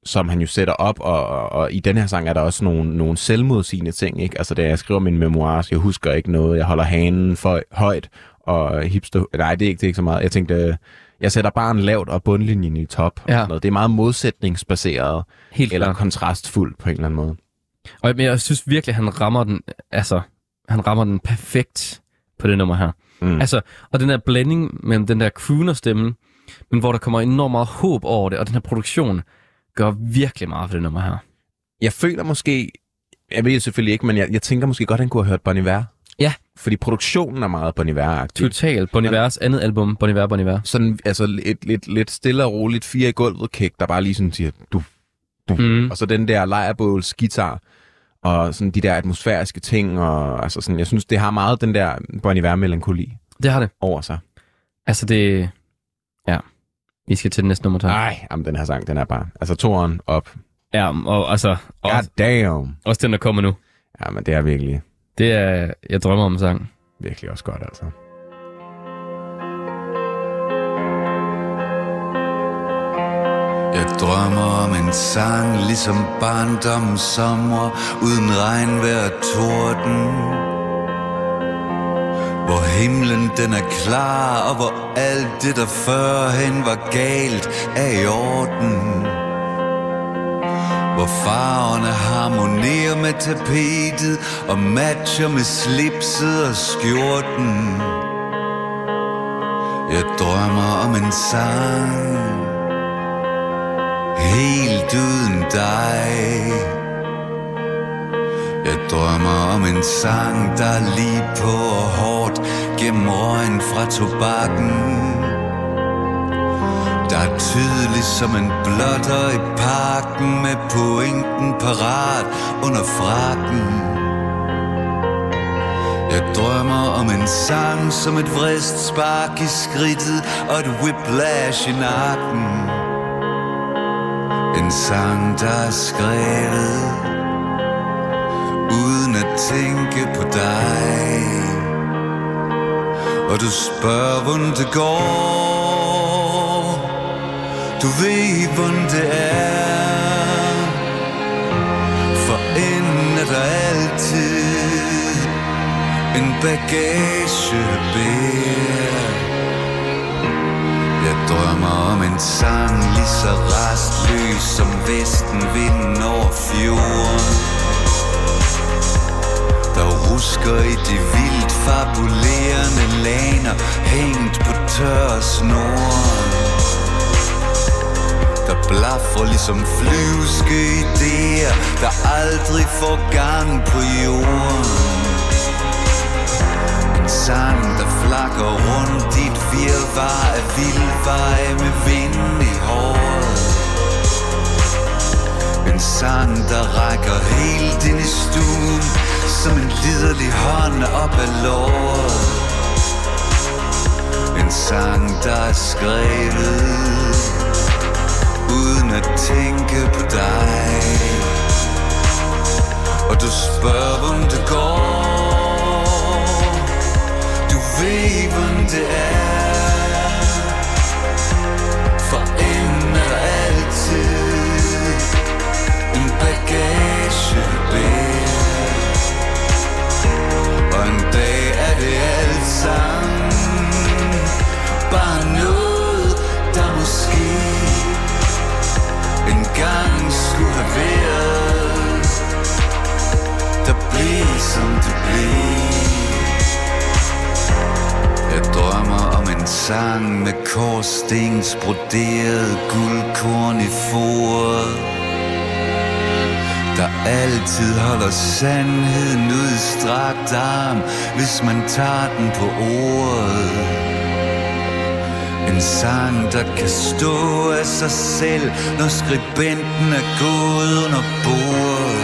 som han jo sætter op, og, og, og i den her sang er der også nogle, nogle selvmodsigende ting. Ikke? Altså da jeg skriver min memoir, så jeg husker ikke noget, jeg holder hanen for højt, og hipster... Nej, det er ikke, det er ikke så meget. Jeg tænkte, jeg sætter barn lavt og bundlinjen i top. og Ja. sådan noget. Det er meget modsætningsbaseret, Helt eller klart. kontrastfuldt på en eller anden måde. Og men jeg synes virkelig, han rammer den, altså, han rammer den perfekt på det nummer her. Mm. Altså, og den der blanding mellem den der crooner-stemme, men hvor der kommer enormt meget håb over det, og den her produktion gør virkelig meget for det nummer her. Jeg føler måske, jeg ved selvfølgelig ikke, men jeg, jeg tænker måske godt, at han kunne have hørt Bon Iver. Ja. Fordi produktionen er meget Bon Iver-agtig. Totalt. Bon Ivers andet album, Bon Iver, Bon Iver. Sådan, altså lidt, lidt, lidt stille og roligt, fire i gulvet kick, der bare lige sådan siger, du, du. Mm. Og så den der lejrebåls guitar, og sådan de der atmosfæriske ting, og altså sådan, jeg synes, det har meget den der Bon Iver-melankoli Det har det. over sig. Altså, det... Ja. Vi skal til det næste nummer, tak. Nej, jamen den her sang, den er bare, altså toren op. Ja, og altså... God Også, damn. også den, der kommer nu. Ja, men det er virkelig, Det er... Jeg drømmer om sang. virkelig også godt, altså. Jeg drømmer om en sang ligesom barndommens sommer Uden regn hver torden hvor himlen den er klar Og hvor alt det der førhen var galt Er i orden. Hvor farverne harmonerer med tapetet Og matcher med slipset og skjorten. Jeg drømmer om en sang Helt uden dig. Jeg drømmer om en sang, der er lige på og hårdt Gennem røgen fra tobakken. Der er tydelig som en blotter i parken Med pointen parat under frakken. Jeg drømmer om en sang som et vrist spark i skridtet Og et whiplash i nakken. En sang der er skrevet tænke på dig. Og du spørger, hvordan det går. Du ved, hvordan det er. For inden er der altid En bagage bær Jeg drømmer om en sang Lige så rastløs som vesten vinden over fjorden. Der rusker i de vildt fabulerende laner Hængt på tør snoren der blaffer ligesom flyvske idéer Der aldrig får gang på jorden. En sang, der flakker rundt dit virvar af vildveje med vind i håret. En sang, der rækker helt ind i stuen som en liderlig hånd op ad låret. En sang, der er skrevet uden at tænke på dig. Og du spørger, hvordan det går. Du ved, hvordan det er. For enden er der altid En bagage bær en dag er det alt sammen. Bare noget, der måske en gang skulle have været. Der blev som det blev Jeg drømmer om en sang med korsstens broderet guldkorn i foret altid holder sandheden ud i strakt arm Hvis man tager den på ordet en sang, der kan stå af sig selv, når skribenten er gået under bordet.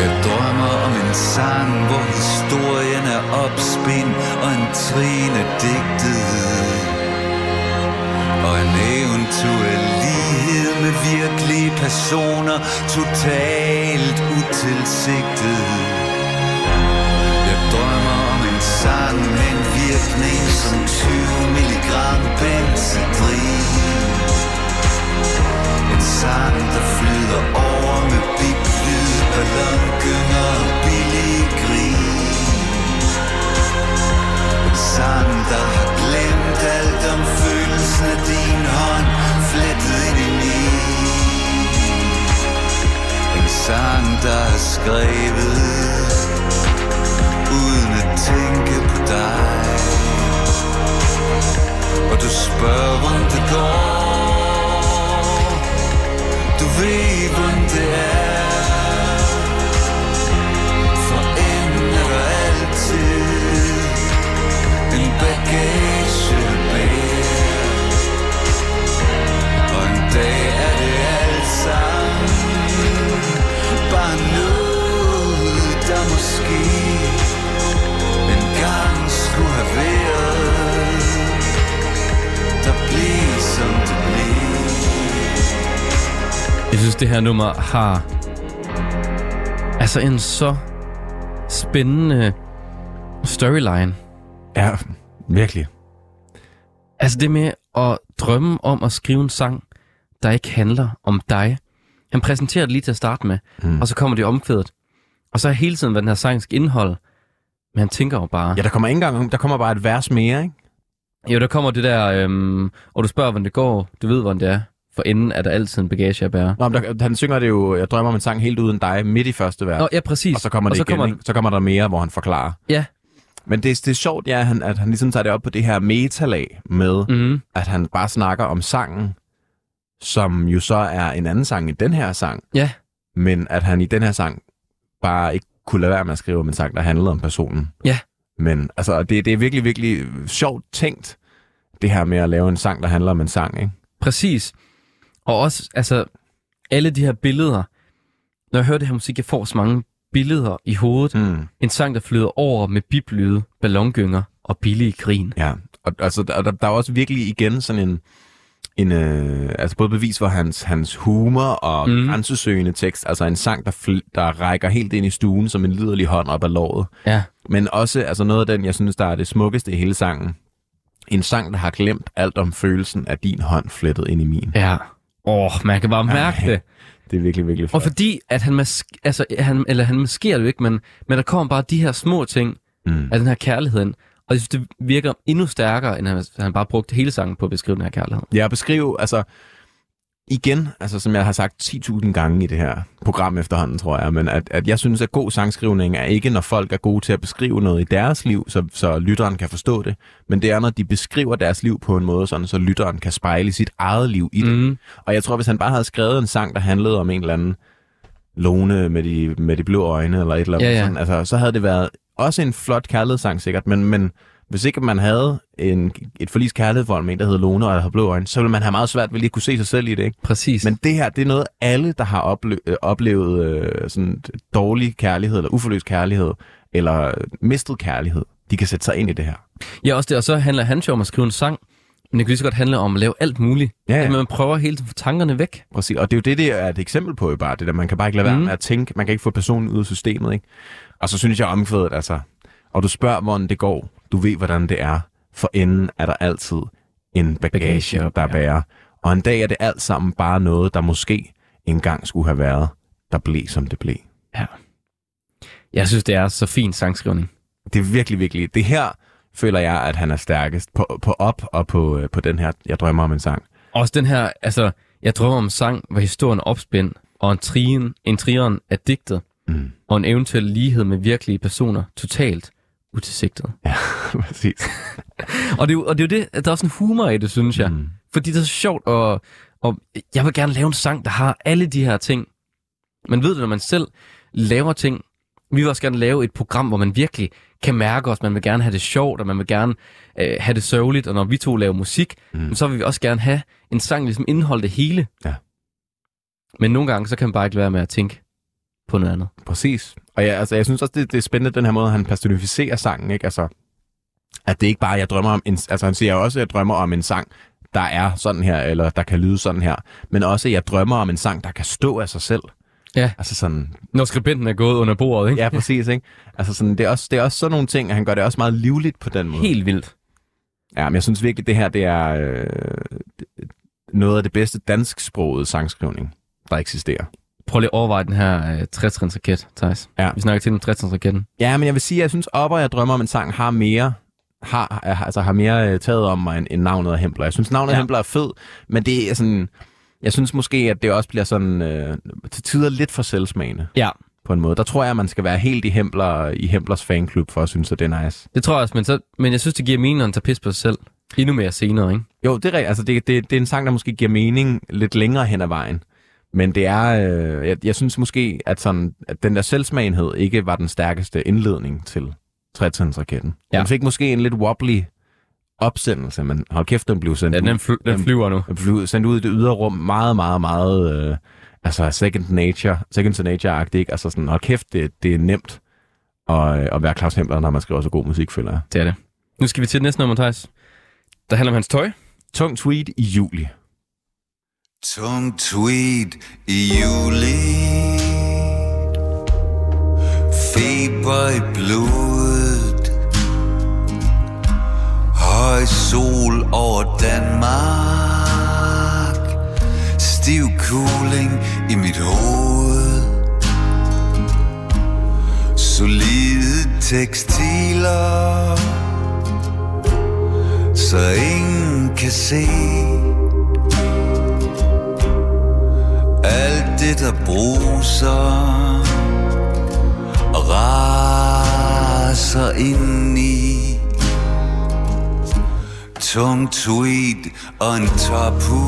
Jeg drømmer om en sang, hvor historien er opspind og en trin er digtet. Og en eventuel lighed med virkelige personer, totalt utilsigtet. Jeg drømmer om en sang med en virkning som 20 milligram benzedrin. En sang, der flyder over med biblyd, ballongynger og billig grin sang, der har glemt alt om følelsen af din hånd Flettet ind i min. En sang, der er skrevet uden at tænke på dig. Og du spørger, det går. Du ved, hvordan det er. En Og en dag er det alt sammen Bare noget, der måske engang skulle have været Der blev som det blev Jeg synes, det her nummer har altså en så spændende storyline. Ja, virkelig. Altså det med at drømme om at skrive en sang, der ikke handler om dig. Han præsenterer det lige til at starte med, mm. og så kommer det omkvædet. Og så er hele tiden, hvad den her sang skal indeholde. Men han tænker jo bare... Ja, der kommer ikke engang, der kommer bare et vers mere, ikke? Jo, der kommer det der, øhm, og du spørger, hvordan det går. Du ved, hvordan det er. For inden er der altid en bagage at bære. Nå, men der, han synger det jo, jeg drømmer om en sang helt uden dig, midt i første vers. Nå, ja, præcis. og så kommer det og så igen, kommer, ikke? Så kommer der mere, hvor han forklarer. Ja. Men det, det er sjovt, ja, at han, at han ligesom tager det op på det her metalag med, mm. At han bare snakker om sangen, som jo så er en anden sang i den her sang, ja, men at han i den her sang bare ikke kunne lade være med at skrive om en sang, der handlede om personen. Ja. Men altså, det, det er virkelig, virkelig sjovt tænkt, det her med at lave en sang, der handler om en sang, ikke? præcis. Og også, altså, alle de her billeder. Når jeg hører det her musik, jeg får så mange billeder i hovedet. Mm. En sang, der flyder over med biblyde, ballongynger og billige grin. Ja, og altså, der, der, der er også virkelig igen sådan en, en øh, altså både bevis for hans, hans humor og Mm. grænsesøgende tekst, altså en sang, der, fl- der rækker helt ind i stuen som en liderlig hånd op ad låret. Ja, Men også altså noget af den, jeg synes, der er det smukkeste i hele sangen. En sang, der har glemt alt om følelsen af din hånd flettet ind i min. ja. Åh, oh, man kan bare mærke Ej. det. Det er virkelig, virkelig Og flot. fordi, at han, mask- altså, han, eller han maskerer det jo ikke, men, men der kommer bare de her små ting Mm. af den her kærlighed. Og jeg synes, det virker endnu stærkere, end han, han bare brugte hele sangen på at beskrive den her kærlighed. Ja, beskrive, altså igen, altså som jeg har sagt 10.000 gange i det her program efterhånden, tror jeg, men at, at jeg synes, at god sangskrivning er ikke, når folk er gode til at beskrive noget i deres liv, så, så lytteren kan forstå det, men det er, når de beskriver deres liv på en måde, sådan, så lytteren kan spejle sit eget liv i det. Mm. Og jeg tror, hvis han bare havde skrevet en sang, der handlede om en eller anden Lone med de, med de blå øjne, eller et eller andet, Ja, ja. Sådan, altså, så havde det været også en flot kærlighedssang sikkert, men, men hvis ikke man havde en, et forlis kærlighedsforhold med en, der hedder Lone og havde blå øjne, så ville man have meget svært ved lige at kunne se sig selv i det, ikke? Præcis. Men det her, det er noget, alle, der har ople- øh, oplevet øh, sådan dårlig kærlighed, eller uforløst kærlighed, eller mistet kærlighed, de kan sætte sig ind i det her. Ja, også det. Og så handler han jo om at skrive en sang, men det kan lige så godt handle om at lave alt muligt. Ja. ja. At man prøver hele tiden at få tankerne væk. Præcis. Og det er jo det, det er et eksempel på jo bare, det der, man kan bare ikke lade være Mm. med at tænke, man kan ikke få personen ud af systemet, ikke? Og så synes jeg omkvædet, altså, og du spørger, hvordan det går, du ved, hvordan det er, for enden er der altid en bagage, Bagage op, der ja. bærer. Og en dag er det alt sammen bare noget, der måske engang skulle have været, der blev, som det blev. Jeg synes, det er så fin sangskrivning. Det er virkelig, virkelig, det her føler jeg, at han er stærkest på, på op og på, øh, på den her, jeg drømmer om en sang. Også den her, altså, jeg drømmer om en sang, hvor historien opspændt, og en trien, en trieren er digtet, Mm. og en eventuel lighed med virkelige personer totalt utilsigtet. Ja, præcis. Og det, er jo- og det er jo det, der er en humor i det, synes jeg. Mm. Fordi det er så sjovt, og, og jeg vil gerne lave en sang, der har alle de her ting. Man ved det, når man selv laver ting. Vi vil også gerne lave et program, hvor man virkelig kan mærke os. Man vil gerne have det sjovt, og man vil gerne øh, have det sørgeligt. Og når vi to laver musik, Mm. så vil vi også gerne have en sang, der ligesom indeholder det hele. Ja. Men nogle gange, så kan man bare ikke være med at tænke på noget andet. Præcis. Og ja, altså, jeg synes også, det, det er spændende, den her måde, han personificerer sangen, ikke? Altså, at det ikke bare, jeg drømmer om en, altså han siger også, at jeg drømmer om en sang, der er sådan her, eller der kan lyde sådan her, men også, at jeg drømmer om en sang, der kan stå af sig selv. Ja. Altså sådan, Når skribenten er gået under bordet, ikke? ja, præcis, ikke? Altså sådan, det er, også, det er også sådan nogle ting, at han gør det også meget livligt på den måde. Helt vildt. Ja, men jeg synes virkelig, det her, det er øh, noget af det bedste dansksprogede sangskrivning, der eksisterer. Prøv lige at overveje den her øh, 60 raket, Thijs. Ja. Vi snakker til om 60 raketten. Ja, men jeg vil sige, at jeg synes, op og jeg drømmer om en sang har mere har, altså har mere øh, taget om mig end, end navnet af Hempler. Jeg synes, navnet af Ja. Hempler er fed, men det er sådan... Jeg synes måske, at det også bliver sådan øh, til tider lidt for selvsmagende Ja. på en måde. Der tror jeg, at man skal være helt i Hempler, i Hemplers fanklub for at synes, at det er nice. Det tror jeg også, men, så, men jeg synes, det giver mening, han tager pis på sig selv. Endnu mere senere, ikke? Jo, det er rigtigt. Altså, det, det, det er en sang, der måske giver mening lidt længere hen ad vejen. Men det er, øh, jeg, jeg synes måske, at, sådan, at den der selvsmagenhed ikke var den stærkeste indledning til 60 raketten Ja. Den fik måske en lidt wobbly opsendelse, men hold kæft, den blev sendt, Ja, ud, den, fly, den flyver nu. den blev sendt ud i det ydre rum meget, meget, meget, øh, altså second nature, second to nature-agtigt, ikke? Altså sådan, hold kæft, det, det er nemt at, øh, at være Claus Hempler, når man skriver så god musik, føler jeg. Det er det. Nu skal vi til det næste nummer, Thijs. Der handler om hans tøj. Tung tweet i juli. Tung tweed i juli. Feber i blodet. Høj sol over Danmark. Stiv kuling i mit hoved. Solide tekstiler. Så ingen kan se det der bruser Og raser indeni Tung tweed og en tapu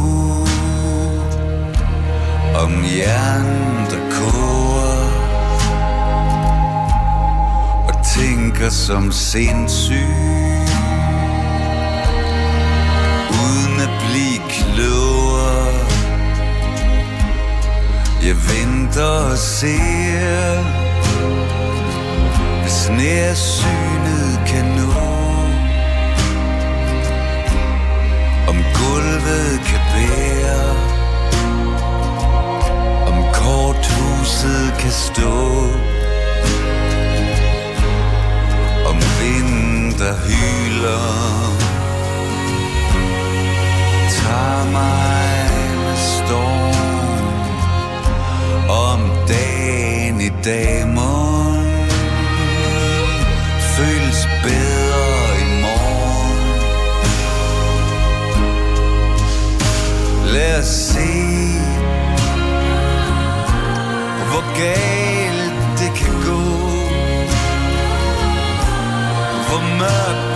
Om jern der koger Og tænker som sindssyg. Jeg venter og ser Hvis nærsynet kan nå. Om gulvet kan bære Om korthuset kan stå. Om vinden der hyler Tager mig med storm. Om dagen i dag morgen. Føles bedre i morgen. Lad os se Hvor galt det kan gå. Hvor mørkt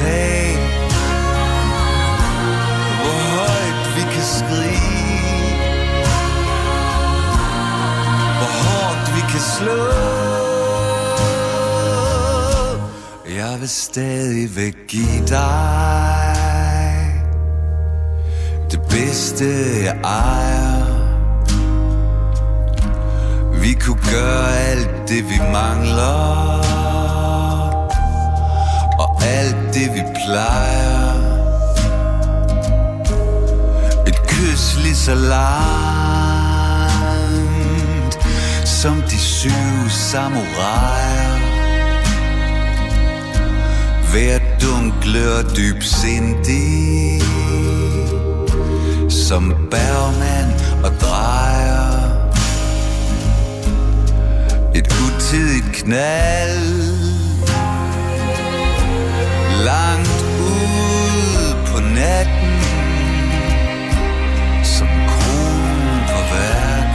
tag. Hvor højt vi kan skrige. Hvor hårdt vi kan slå. Jeg vil stadigvæk give dig Det bedste jeg ejer. Vi kunne gøre alt det vi mangler. Det vi plejer. Et kys lige så langt Som de syv samuraier Hver dunkle og dybsindig Som Bergman og drejer. Et utidigt knald natten som kronen på værket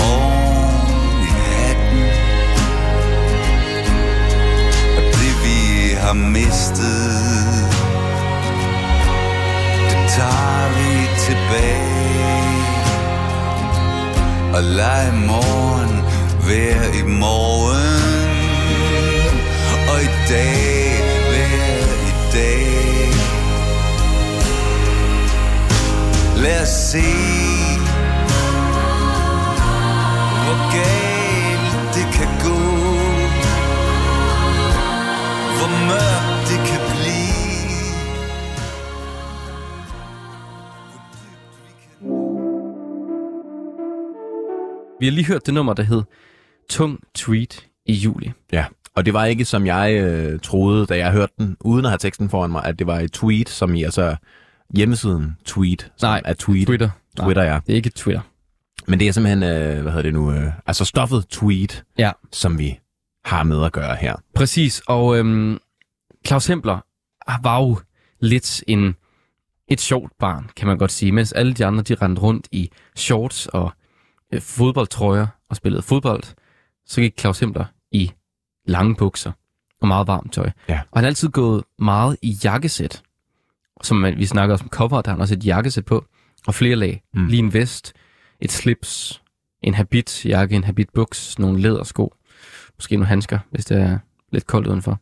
Oven i natten Og det vi har mistet Det tager vi tilbage. Og lad morgen være i morgen. Og i dag være i dag. Lad os se Hvor galt det kan gå. Hvor mørkt det kan blive. Vi har lige hørt det nummer, der hed Tung Tweet i juli. Ja, og det var ikke, som jeg øh, troede, da jeg hørte den, uden at have teksten foran mig, at det var et tweet, som i altså hjemmesiden tweet, Nej, er tweet. Twitter. Twitter, ja. Det er ikke Twitter. Men det er simpelthen, øh, hvad hedder det nu, øh, altså stoffet tweet, Ja, som vi har med at gøre her. præcis. Og øhm, Claus Hempler var jo lidt en, et sjovt barn, kan man godt sige. Mens alle de andre, de rendte rundt i shorts og øh, fodboldtrøjer og spillede fodbold, så gik Claus Hempler lange bukser og meget varmt tøj. Ja. Og han har altid gået meget i jakkesæt. Som man, vi snakker også om cover, der har han også et jakkesæt på. Og flere lag. Mm. Mm. Lige en vest, et slips, en habit jakke, en habit buks, nogle lædersko. Måske nogle handsker, hvis det er lidt koldt udenfor.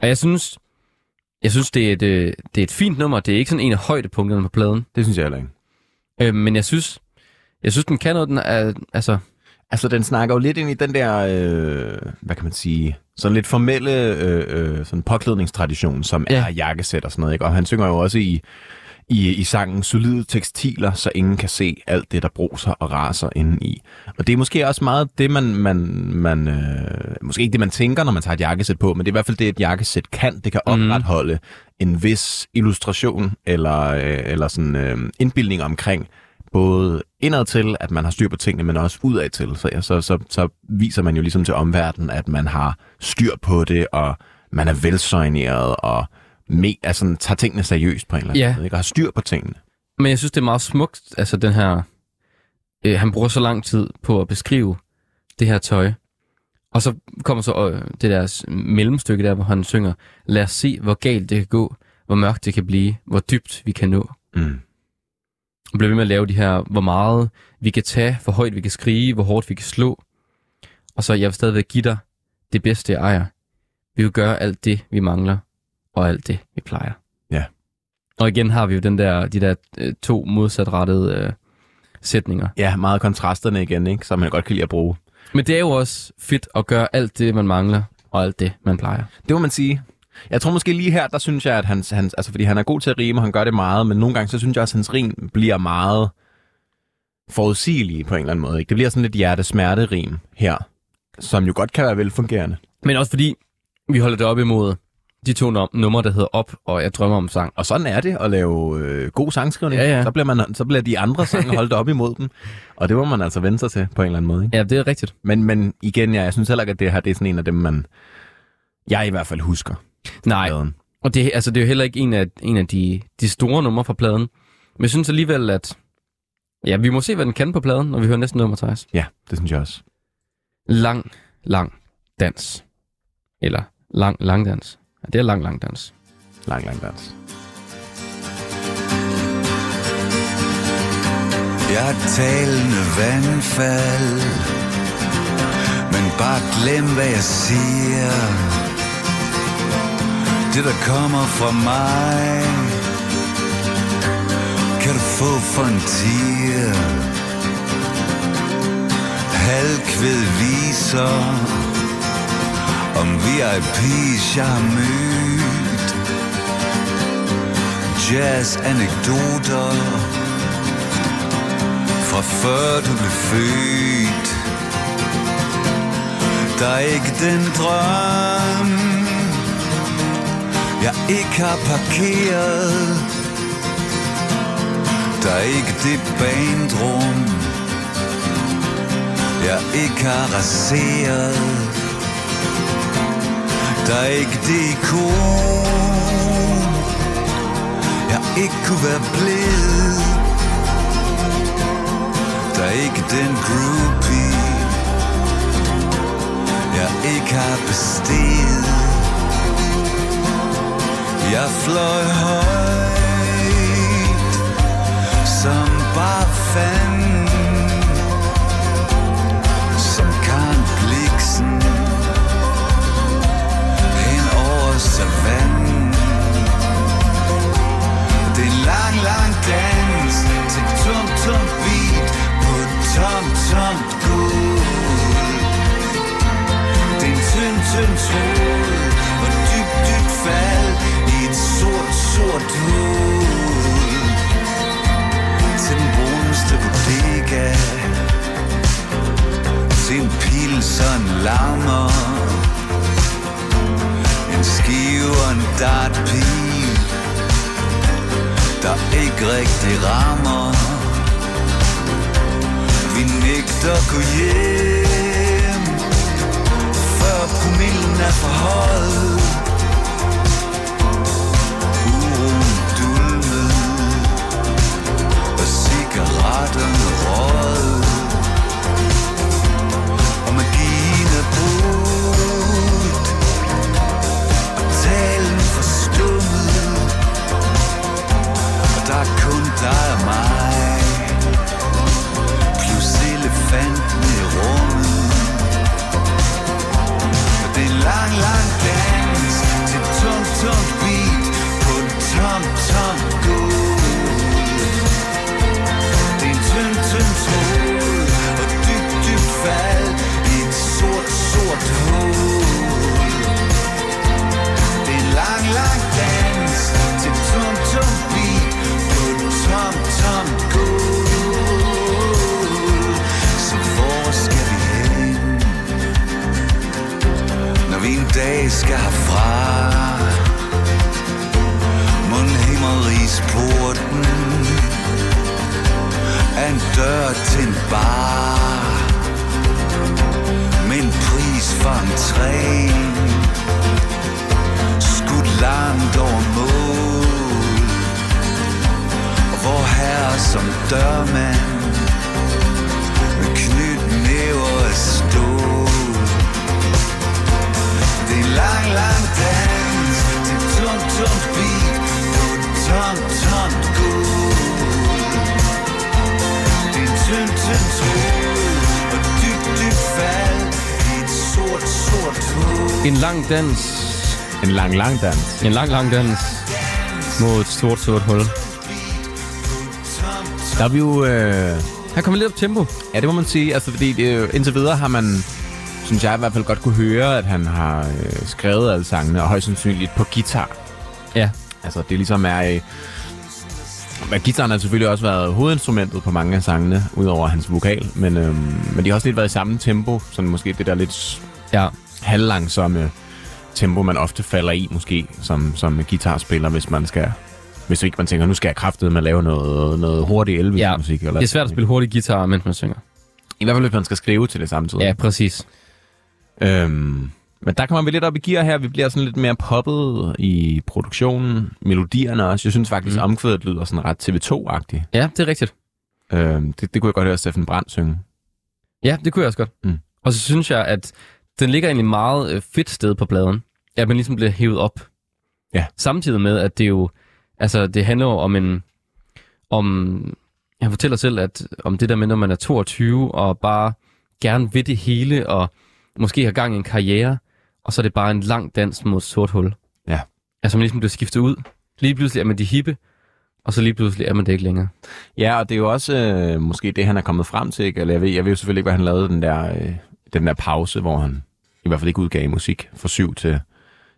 Og jeg synes, jeg synes det, er et, øh, det er et fint nummer. Det er ikke sådan en af højdepunkterne på pladen. Det synes jeg heller ikke. Øh, men jeg synes, jeg synes, den kan noget. Den er, altså, Altså, den snakker jo lidt ind i den der, øh, hvad kan man sige, sådan lidt formelle øh, øh, sådan påklædningstradition, som Ja. er jakkesæt og sådan noget, ikke? Og han synger jo også i, i, i sangen solide tekstiler, så ingen kan se alt det, der bruser og raser indeni. Og det er måske også meget det, man, man, man øh, måske ikke det, man tænker, når man tager et jakkesæt på, men det er i hvert fald det, et jakkesæt kan. Det kan opretholde en vis illustration eller, øh, eller sådan øh, indbildning omkring både indad til, at man har styr på tingene, men også udad til. Så, ja, så, så, så viser man jo ligesom til omverdenen, at man har styr på det, og man er velsøjneret, og me, altså, tager tingene seriøst på en eller anden Ja. måde, ikke? og har styr på tingene. Men jeg synes, det er meget smukt, altså den her... Øh, han bruger så lang tid på at beskrive det her tøj. Og så kommer så øh, det der mellemstykke der, hvor han synger, lad os se, hvor galt det kan gå, hvor mørkt det kan blive, hvor dybt vi kan nå. Mm. Og bliver ved med at lave de her, hvor meget vi kan tage, hvor højt vi kan skrige, hvor hårdt vi kan slå. Og så, jeg vil stadigvæk give dig det bedste, jeg ejer. Vi vil gøre alt det, vi mangler, og alt det, vi plejer. Ja. Og igen har vi jo den der, de der øh, to modsatrettede øh, sætninger. Ja, meget kontrasterne igen, ikke? som man godt kan lide at bruge. Men det er jo også fedt at gøre alt det, man mangler, og alt det, man plejer. Det må man sige. Jeg tror måske lige her, der synes jeg, at hans, hans altså fordi han er god til at rime, og han gør det meget, men nogle gange, så synes jeg også, at hans rim bliver meget forudsigelige på en eller anden måde. Ikke? Det bliver sådan lidt hjertesmerte-rim her, som jo godt kan være velfungerende. Men også fordi, vi holder det op imod de to num- numre, der hedder Op, og Jeg drømmer om sang. Og sådan er det at lave øh, god sangskrivning. Ja, ja. Så, bliver man, så bliver de andre sange holdt op imod dem. Og det må man altså vende sig til på en eller anden måde. Ikke? Ja, det er rigtigt. Men, men igen, ja, jeg synes heller ikke, at det her det er sådan en af dem, man, jeg i hvert fald husker. Nej, Pladen. og det, altså, det er jo heller ikke en af, en af de, de store numre fra pladen. Men jeg synes alligevel, at ja, vi må se, hvad den kan på pladen, når vi hører næste nummer, Thijs. Ja, det synes jeg også. Lang, lang dans. Eller lang, lang dans. Ja, det er lang, lang dans. Lang, lang dans. Jeg er talende vandfald Men bare glem hvad jeg siger det der kommer fra mig Kan du få for en tier Halvkvæd viser Om VIP's jeg har mødt. Jazz anekdoter fra før du blev født. Der er ikke den drøm. Jeg ikke har parkeret. Der er ikke det bandrum Jeg ikke har raseret. Der er ikke det ikon Jeg ikke kunne være blevet. Der er ikke den groupie. Jeg ikke har besteget. Jeg fløj højt Som bare fanden Som Karen Bliksen Hen over savannen. Det er lang, lang dans Til tom, tom beat På tom, tom gulv Det er en tynd, tynd tråd stor sort Til den bruneste bodega Til en pils og en lammer. En skive og en dartpil der ikke rigtig rammer. Vi nægter at gå hjem Før promillen er for høj Og cigaretterne dans. En lang, lang dans. En lang, lang dans mod et stort, sort hul. Der er vi jo... Øh, Her kommer lidt op tempo. ja, det må man sige. Altså, fordi det, indtil videre har man, synes jeg i hvert fald godt kunne høre, at han har øh, skrevet alle sangene, og højst sandsynligt på guitar. Ja. Altså, det ligesom er... Øh, men gitaren har selvfølgelig også været hovedinstrumentet på mange af sangene, udover hans vokal. Men, øhm, men de har også lidt været i samme tempo, sådan måske det der lidt Ja. halvlangsomme tempo, man ofte falder i, måske, som, som guitarspiller, hvis man skal... Hvis ikke man tænker, nu skal jeg kraftede med at lave noget, noget hurtig Elvis-musik. eller Det er svært at spille hurtig guitar, mens man synger. I hvert fald, hvis man skal skrive til det samtidig. Ja, præcis. Øhm, men der kommer vi lidt op i gear her. Vi bliver sådan lidt mere poppet i produktionen. Melodierne også. Jeg synes faktisk, mm. omkvædet lyder sådan ret TV2-agtigt. Ja, det er rigtigt. Øhm, det, det kunne jeg godt høre Steffen Brandt synge. Ja, det kunne jeg også godt. Mm. Og så synes jeg, at den ligger egentlig meget øh, fedt sted på pladen. At man ligesom bliver hævet op. Ja. Samtidig med, at det jo, altså det handler jo om en, om, jeg fortæller selv, at om det der med, når man er 22 og bare gerne vil det hele, og måske har gang i en karriere, og så er det bare en lang dans mod et sort hul. Ja. Altså man ligesom bliver skiftet ud. Lige pludselig er man de hippe, og så lige pludselig er man det ikke længere. Ja, og det er jo også øh, måske det, han er kommet frem til. Ikke? Eller jeg ved, jeg ved jo selvfølgelig ikke, hvad han lavede den der, øh, den der pause, hvor han i hvert fald ikke udgav musik fra 7 til,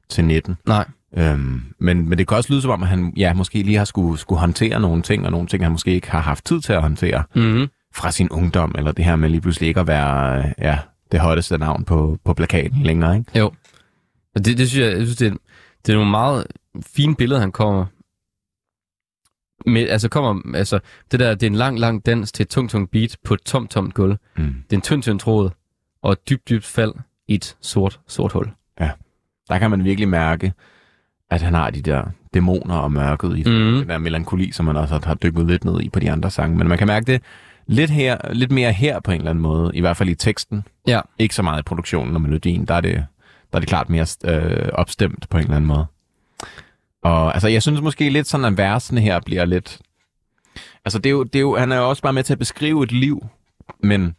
til 19. Nej. Øhm, men, men det kan også lyde som om, at han ja, måske lige har skulle, skulle håndtere nogle ting, og nogle ting, han måske ikke har haft tid til at håndtere Mm-hmm. fra sin ungdom, eller det her med lige pludselig ikke at være ja, det hotteste navn på, på plakaten længere. Ikke? Jo. Og det, det synes jeg, jeg synes, det, er, det er nogle meget fine billeder, han kommer med. Altså, kommer, altså, det der, det er en lang, lang dans til et tungt, tungt beat på et tomt, tomt gulv. Mm. Det er en tynd, tynd tråd og et dybt, dybt fald i et sort, sort hul. Der kan man virkelig mærke, at han har de der dæmoner og mørket i. Mhm. Den der melankoli, som man også har dykket lidt ned i på de andre sange. Men man kan mærke det lidt, her, lidt mere her på en eller anden måde. I hvert fald i teksten. Ja. Ikke så meget i produktionen og melodien. Der er det, der er det klart mere øh, opstemt på en eller anden måde. Og altså, jeg synes måske lidt sådan, at versene her bliver lidt... Altså, det er jo, det er jo, han er jo også bare med til at beskrive et liv, men...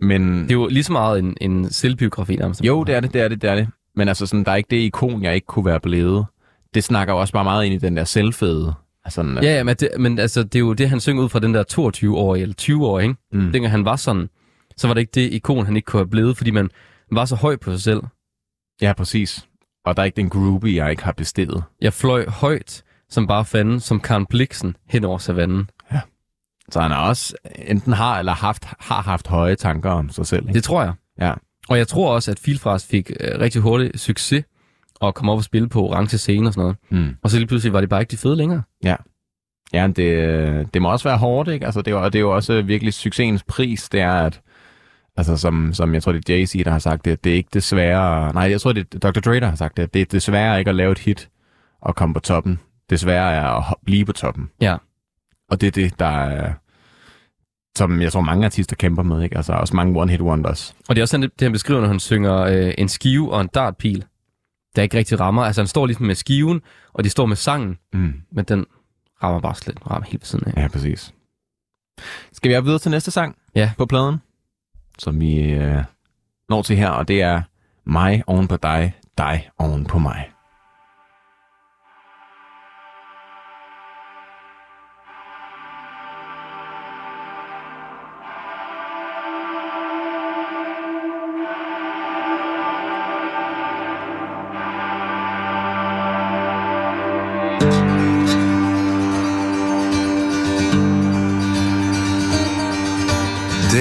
men Det er jo lige så meget en, en selvbiografi nærmest. jo, det er det, det er det, det er det. Men altså, sådan, der er ikke det ikon, jeg ikke kunne være blevet. Det snakker også bare meget ind i den der selvfede. Altså, sådan, Ja, ja men, det, men altså, det er jo det, han synger ud fra den der 22-årige eller 20-årige, ikke? Mm. Dengang han var sådan, så var det ikke det ikon, han ikke kunne have blevet, fordi man var så høj på sig selv. ja, præcis. Og der er ikke den groupie, jeg ikke har bestedet. Jeg fløj højt, som bare fanden, som Karen Bliksen hen over savannen. Så han er også enten har eller haft, har haft høje tanker om sig selv. Ikke? Det tror jeg. Ja. Og jeg tror også, at Filfras fik øh, rigtig hurtigt succes og kom op og spille på orange scene og sådan noget. Mm. Og så lige pludselig var det bare ikke de fede længere. Ja, men det, det må også være hårdt, ikke? Altså, det, er jo, det er jo også virkelig succesens pris, det er, at altså, som, som jeg tror, det er Jay-Z, der har sagt det, det er ikke det svære... Nej, jeg tror, det er Dr. Dre, der har sagt det. Det er det svære ikke at lave et hit og komme på toppen. Det svære er at blive på toppen. Ja. Og det er det, der er, som jeg tror, mange artister kæmper med, ikke? Altså, også mange one-hit wonders. Og det er også sådan, det, det han beskriver, når han synger øh, en skive og en dartpil, der ikke rigtig rammer. Altså han står ligesom med skiven, og de står med sangen, Mm. men den rammer bare slet rammer helt ved siden af. Ja, præcis. Skal vi op videre til næste sang Ja. på pladen? Som vi øh, når til her, og det er mig oven på dig, dig oven på mig.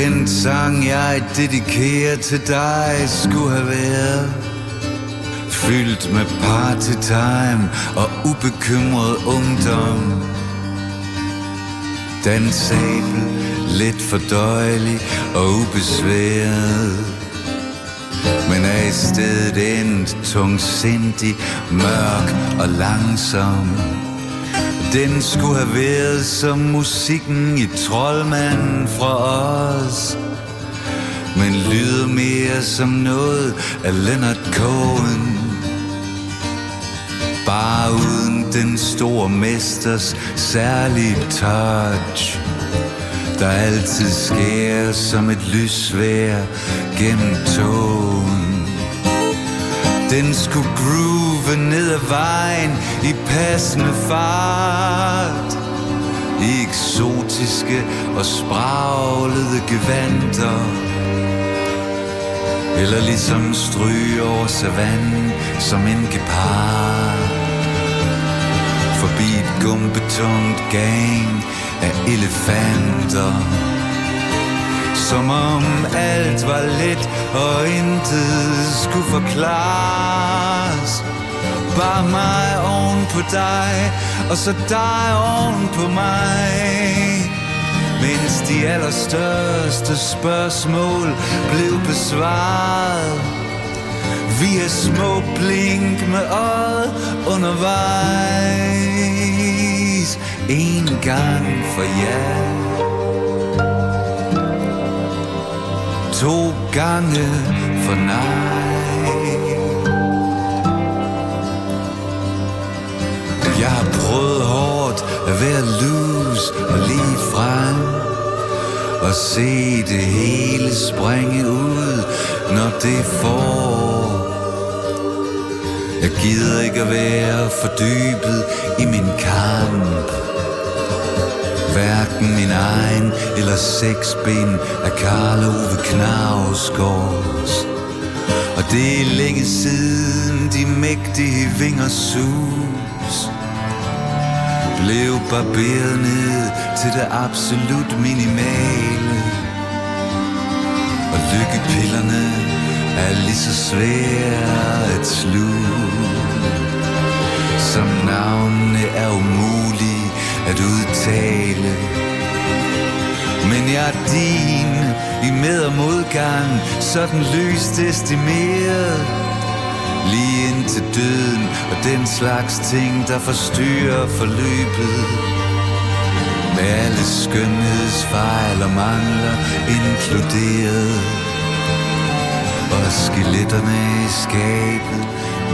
Den sang jeg dedikerer til dig skulle have været Fyldt med partytime og ubekymret ungdom. Dansabel, lidt fordøjelig og ubesværet Men er i stedet endt tungsindig, mørk og langsom. Den skulle have været som musikken i Troldmanden fra os Men lyder mere som noget af Leonard Cohen. Bare uden den store mesters særlige touch Der altid skærer som et lysvær gennem togen. Den skulle groove ned ad vejen i passende fart. I eksotiske og spraglede gevanter. Eller ligesom stryge over savannen som en gepard. Forbi et gumbetungt gang af elefanter. Som om alt var let og intet skulle forklares. Bare mig oven på dig, og så dig oven på mig. Mens de allerstørste spørgsmål blev besvaret. Via små blink med øjet undervejs. En gang for jer. To gange for nej. Jeg har prøvet hårdt at være loose og lige frem Og se det hele springe ud, når det får. Jeg gider ikke at være fordybet i min kamp. Hverken min egen eller seks ben af Karl Ove Knavsgaards Og det er længe siden de mægtige vinger sus blev barberet ned til det absolut minimale. Og lykkepillerne er lige så svære at sluge Som navnene er umulige at udtale Men jeg er din i med- og modgang Sådan løst estimeret Lige ind til døden og den slags ting, der forstyrrer forløbet. Med alle skønhedsfejl og mangler inkluderet. Og skeletterne i skabet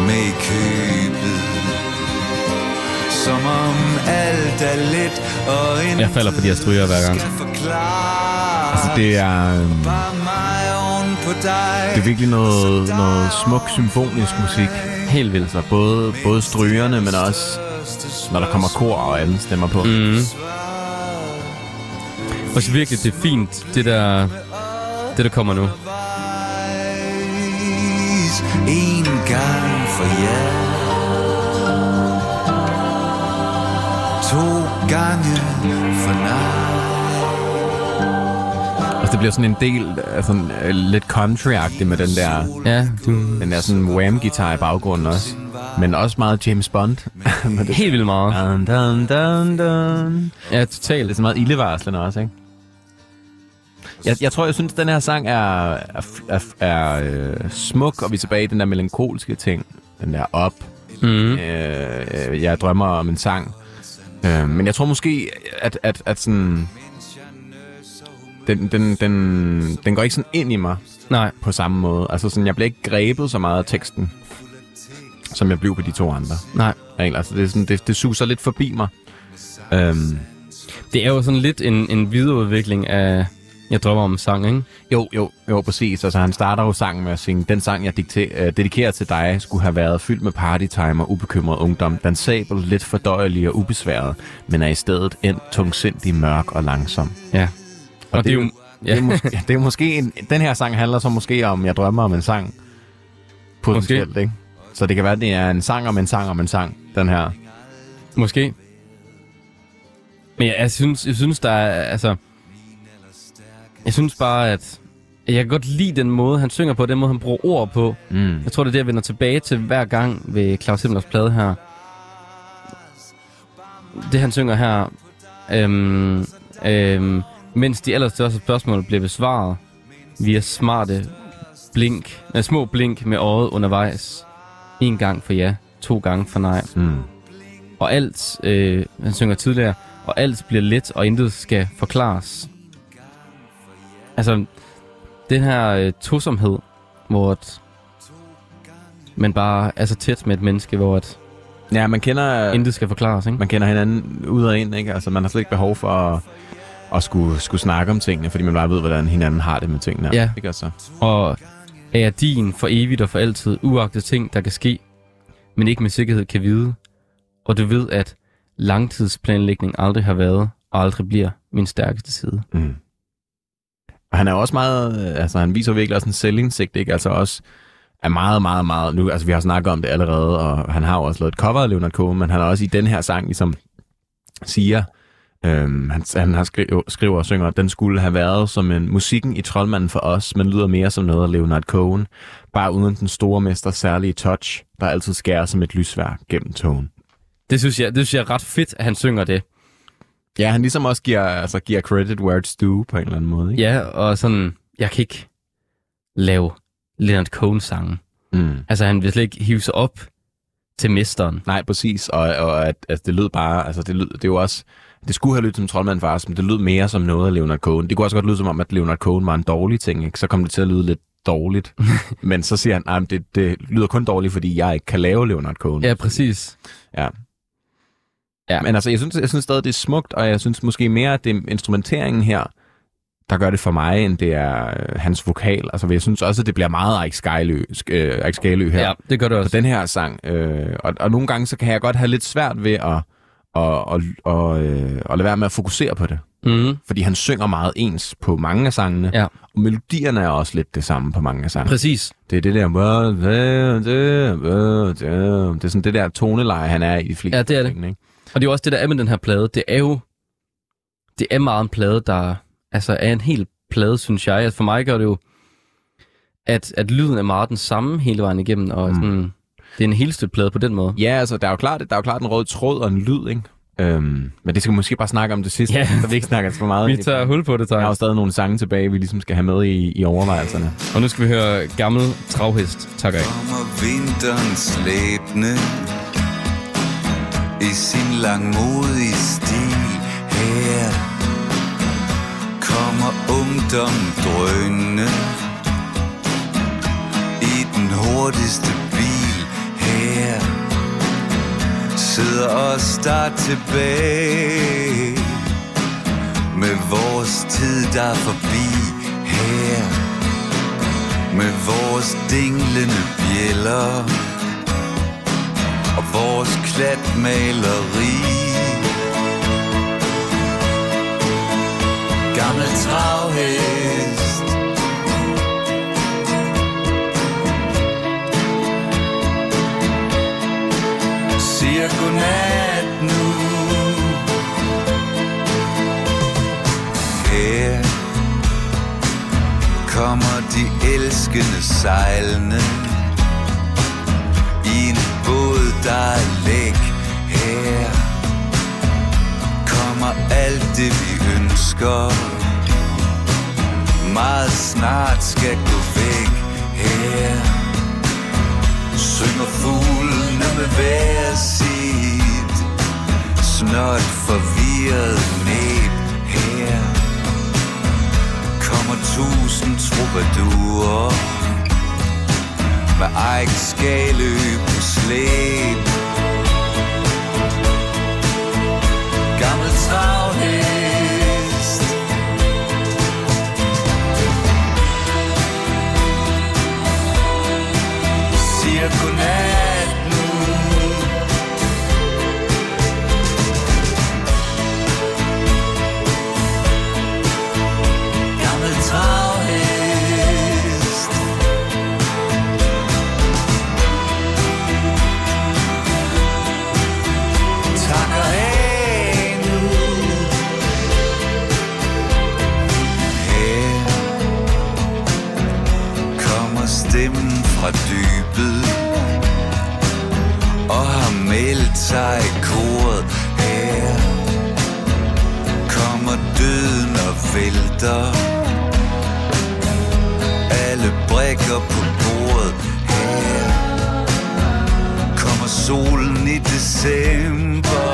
med i købet. Som om alt er let og Jeg falder for de her stryger hver gang. Altså, det er, øhm, på dig. det er virkelig noget, noget smuk symfonisk musik. Helt vildt. Altså både, både strygerne, men også når der kommer kor og alle stemmer på. Mm. Og så virkelig, det er fint, det der, det der kommer nu. Gange for nej Altså, det bliver sådan en del uh, lidt country med den der, Ja, du, den der sådan wham-guitar i baggrunden også. Men også meget James Bond. med det. helt vildt meget. Dun, dun, dun, dun. Ja, Det totalt. er så meget ildevarslende også, ikke? Jeg, jeg tror, jeg synes, at den her sang er, er, er, er øh, smuk, og vi er tilbage i den der melankolske ting. Den der op. Mm. Øh, jeg drømmer om en sang. Øh, men jeg tror måske, at, at, at sådan... Den, den, den, den går ikke sådan ind i mig Nej, på samme måde. Altså sådan, jeg bliver ikke grebet så meget af teksten, som jeg blev på de to andre. nej. Altså, det, er sådan, det, det suser lidt forbi mig. Øhm, Det er jo sådan lidt en, en videreudvikling af Jeg drømmer om en sang, ikke? Jo, jo, jo, præcis. Altså, han starter jo sangen med at synge, den sang, jeg dikte- øh, dedikerer til dig, skulle have været fyldt med partytime og ubekymret ungdom. Dansabel, lidt fordøjelig og ubesværet, men er i stedet endt tungsindig, mørk og langsom. Ja. Og, og det, er jo... Ja. Det, er mås- det er måske en, den her sang handler så måske om, jeg drømmer om en sang. Potentielt, ikke? Så det kan være, at det er en sang om en sang om en sang, den her. Måske. Men jeg, jeg, synes, jeg synes, der er, altså... Jeg synes bare, at Jeg kan godt lide den måde, han synger på, den måde, han bruger ord på. Mm. Jeg tror, det er det, jeg vender tilbage til hver gang ved Claus Himmelers plade her. Det, han synger her, øhm, øhm, mens de allerstørste spørgsmål bliver besvaret via smarte blink, øh, små blink med øjet undervejs. En gang for ja, to gange for nej. Mm. Og alt, øh, han synger tidligere, og alt bliver let, og intet skal forklares. Altså, den her øh, tosomhed, hvor at man bare er så tæt med et menneske, hvor at Ja, man kender, intet skal forklares, ikke? man kender hinanden ud og ind, ikke? Altså, man har slet ikke behov for at, at skulle, skulle snakke om tingene, fordi man bare ved, hvordan hinanden har det med tingene. Ja. Ikke altså? Og er jeg din for evigt og for altid, uagtet ting, der kan ske, men ikke med sikkerhed kan vide. Og du ved, at langtidsplanlægning aldrig har været og aldrig bliver min stærkeste side. Mm. Og han er også meget, øh, altså han viser virkelig også en selvindsigt, ikke? Altså også er meget, meget, meget, nu, altså vi har snakket om det allerede, og han har jo også lavet et cover af Leonard Cohen, men han har også i den her sang ligesom siger, øhm, han, han har skriver, skriver og synger, at den skulle have været som en musikken i Troldmanden for os, men lyder mere som noget af Leonard Cohen, bare uden den store mester særlige touch, der altid skærer som et lysværk gennem togen. Det synes jeg, det synes jeg er ret fedt, at han synger det. Ja, han ligesom også giver, altså, giver credit where it's due på en eller anden måde, ikke? Ja, og sådan, jeg kan ikke lave Leonard Cohen-sange. Mm. Altså, han vil slet ikke hive sig op til mesteren. Nej, præcis. Og, og at, at det lød bare, altså det, lød, det er jo også, det skulle have lyttet som Troldmand for os, men det lød mere som noget af Leonard Cohen. Det kunne også godt lyde som om, at Leonard Cohen var en dårlig ting, ikke? Så kom det til at lyde lidt dårligt. men så siger han, at det, det lyder kun dårligt, fordi jeg ikke kan lave Leonard Cohen. Ja, præcis. ja. Ja, men altså, jeg synes, jeg synes stadig, det er smukt, og jeg synes måske mere, at det er instrumenteringen her, der gør det for mig, end det er øh, hans vokal. Altså, jeg synes også, at det bliver meget Erik Skalø, øh, Erik Skalø her Ja, det gør det på også. den her sang. Øh, og, og nogle gange, så kan jeg godt have lidt svært ved at, at, at, at, øh, at lade være med at fokusere på det. Mm-hmm. Fordi han synger meget ens på mange af sangene. Ja. Og melodierne er også lidt det samme på mange af sangene. Præcis. Det er det der... Det er sådan det der toneleje, han er i de fleste Ja, det er det. Ikke? Og det er jo også det, der er med den her plade. Det er jo... Det er meget en plade, der altså er en hel plade, synes jeg. Altså for mig gør det jo, at, at lyden er meget den samme hele vejen igennem, og Mm. sådan, det er en helt stødt plade på den måde. Ja, altså, der er jo klart, der er jo klart en rød tråd og en lyd, ikke? Øhm, men det skal vi måske bare snakke om det sidste, Ja. så vi ikke snakker for meget. Vi tager hul på det, Jeg har jo stadig nogle sange tilbage, vi ligesom skal have med i, i overvejelserne. Og nu skal vi høre Gammel Travhest. Tak af. Kommer vinteren slæbende i sin langmodige stil. Her Kommer ungdom drønende I den hurtigste bil. Her Sidder os der tilbage Med vores tid der er forbi. Her med vores dinglende bjæller vores klatmaleri. Gammel travhest. Siger godnat nu. Her kommer de elskende sejlende dig der her. Kommer alt det vi ønsker. Meget snart skal gå væk her. Synger fuglene med hver sit Snot forvirret næb her. Kommer tusind troubadurer Med Eik skal løbe slæb Gammel travhest Siger sig i koret her. Kommer døden og vælter. Alle brækker på bordet her. Kommer solen i december.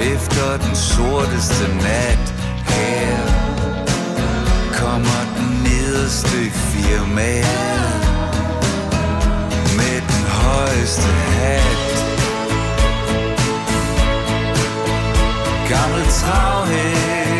Efter den sorteste nat her. Kommer den nederste i firmaet Med den højeste hat. Gammel travhest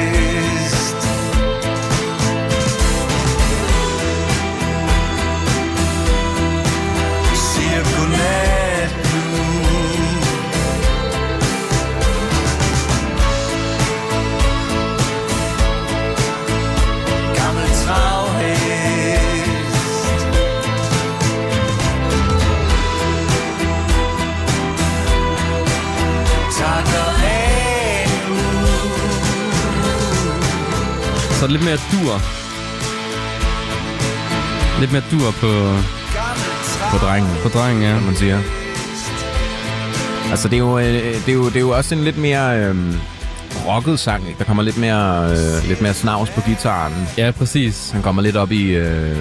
Så det lidt mere dur. Lidt mere dur på, På drengen, på drengen, ja. som man siger. Altså, det er jo, øh, det er jo, det er jo også en lidt mere øh, rocket sang, ikke? Der kommer lidt mere, øh, lidt mere snavs på gitaren. Ja, præcis. Han kommer lidt op i, øh,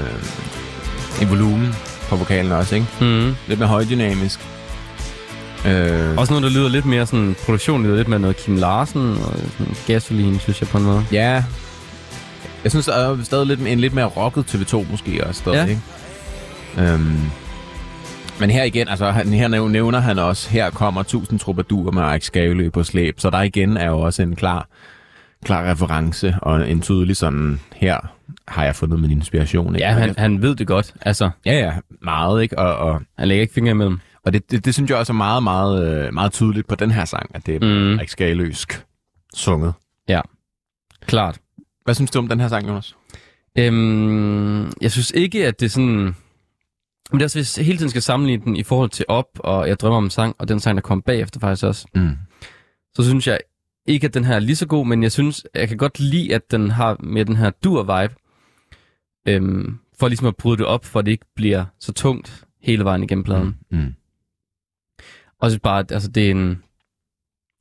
i volumen på vokalen også, ikke? Mm. Lidt mere højdynamisk. Øh, Også noget, der lyder lidt mere sådan, produktionen lyder lidt mere noget Kim Larsen og sådan gasolin, synes jeg på en måde. ja, jeg synes, der er stadig lidt, en lidt mere rocket TV2 måske også stadig, Ja. ikke? Øhm, men her igen, altså han, her næv- nævner han også, her kommer 1000 troubadour med Ike Skalø på slæb, så der igen er jo også en klar, klar reference og en tydelig sådan, her har jeg fundet min inspiration. Ikke? Ja, han, han ved det godt. Altså, ja, ja, meget, ikke? Og, og, han lægger ikke fingre imellem. og det, det, det, synes jeg også er meget, meget, øh, meget tydeligt på den her sang, at det er Mm. Ike Skaløsk sunget. Klart. Hvad synes du om den her sang, Jonas? Øhm, jeg synes ikke, at det er sådan... Men det er også, hvis jeg hele tiden skal sammenligne den i forhold til Op, og Jeg drømmer om en sang, og den sang, der kom bagefter faktisk også, Mm. så synes jeg ikke, at den her er lige så god, men jeg synes, jeg kan godt lide, at den har med den her dur-vibe, øhm, for ligesom at bryde det op, for at det ikke bliver så tungt hele vejen igennem pladen. Mm. Mm. Også bare, at altså, det er en...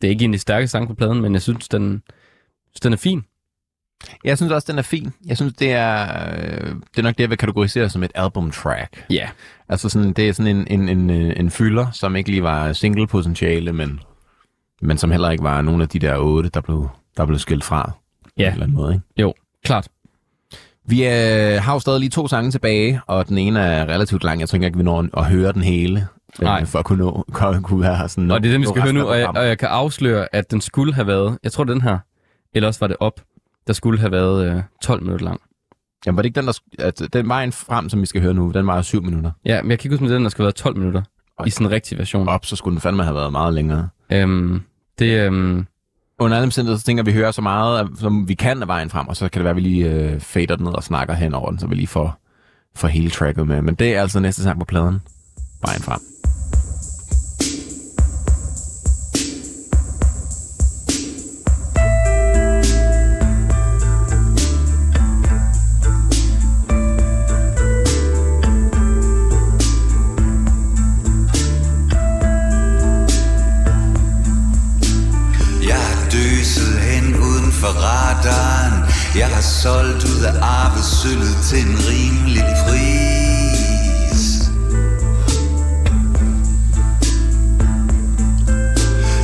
Det er ikke en af de stærke sange på pladen, men jeg synes, den, synes, den er fin. Jeg synes også, den er fin. Jeg synes, det er, øh, det er nok det, jeg vil kategorisere som et album track. Ja. Yeah. Altså sådan, det er sådan en, en, en, øh, en fylder, som ikke lige var single potentiale, men, men som heller ikke var nogen af de der otte, der blev, der blev skilt fra. På Ja. en eller anden måde, ikke? Jo, klart. Vi øh, har jo stadig lige to sange tilbage, og den ene er relativt lang. Jeg tror ikke, vi når at høre den hele. øh, Nej. For at kunne, nå, kunne, være sådan... Og det er den, vi skal høre nu, og jeg, og jeg kan afsløre, at den skulle have været, jeg tror den her, eller også var det op, der skulle have været øh, 12 minutter lang. Jamen, var det ikke den, der... At, den vejen frem, som vi skal høre nu, den var jo syv minutter. Ja, men jeg kan ikke huske, om den, der skal have været 12 minutter Oj. i sådan en rigtig version. Op, så skulle den fandme have været meget længere. Øhm, det, øhm, Under alle omstændigheder, så tænker vi, hører så meget, som vi kan af vejen frem, og så kan det være, at vi lige øh, fader den ned og snakker hen over den, så vi lige får, får hele tracket med. Men det er altså næste sang på pladen. Vejen frem. Solgt ud af arvesølvet til en rimelig pris.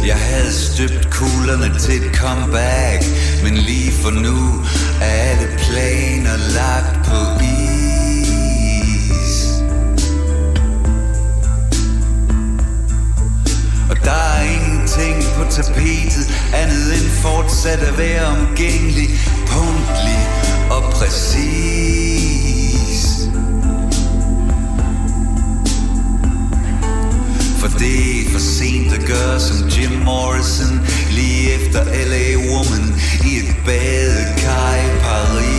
Jeg havde støbt kuglerne til et comeback Men lige for nu er alle planer lagt på is. Og der er ingenting på tapetet Andet end fortsat at være omgængelig Punktlig præcis. For det er for sent at gøre som Jim Morrison Lige efter LA Woman i et badekar i Paris.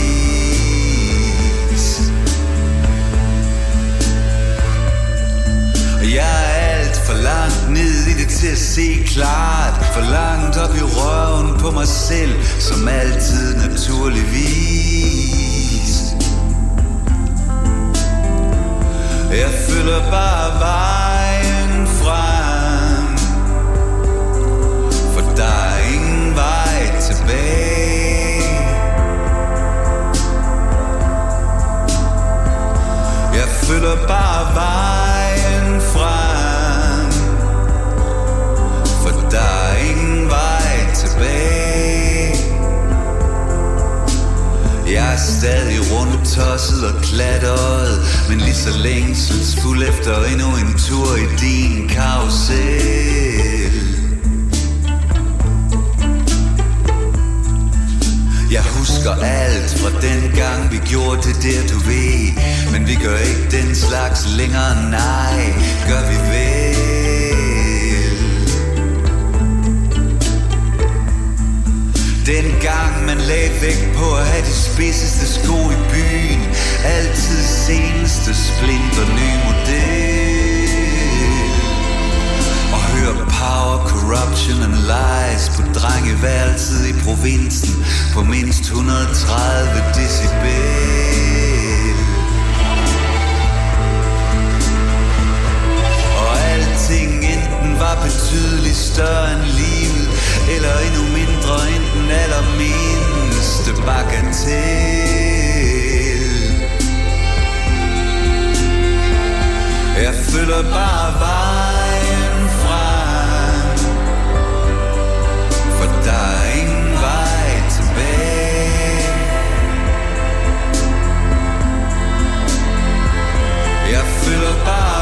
Og jeg er alt for langt ned i det til at se klart. For langt op i røven på mig selv Som altid naturligvis. Jeg følger bare vejen frem. For der er ingen vej tilbage. Jeg følger bare vejen der er ingen vej tilbage. Jeg er stadig rundt tosset og klatret Men lige så længselsfuld efter endnu en tur i din karusel. Jeg husker alt fra den gang vi gjorde det der du ved. Men vi gør ikke den slags længere, nej. Gør vi ved? Den gang man lagde vægt på at have de spidseste sko i byen Altid seneste splinter ny model. Og hør power, corruption and lies På drengeværelset i provinsen På mindst 130 decibel. Og alting enten var betydeligt større end livet Eller endnu mindre end den allermindste bagatel. Jeg følger bare vejen frem For der er ingen vej tilbage. Jeg følger bare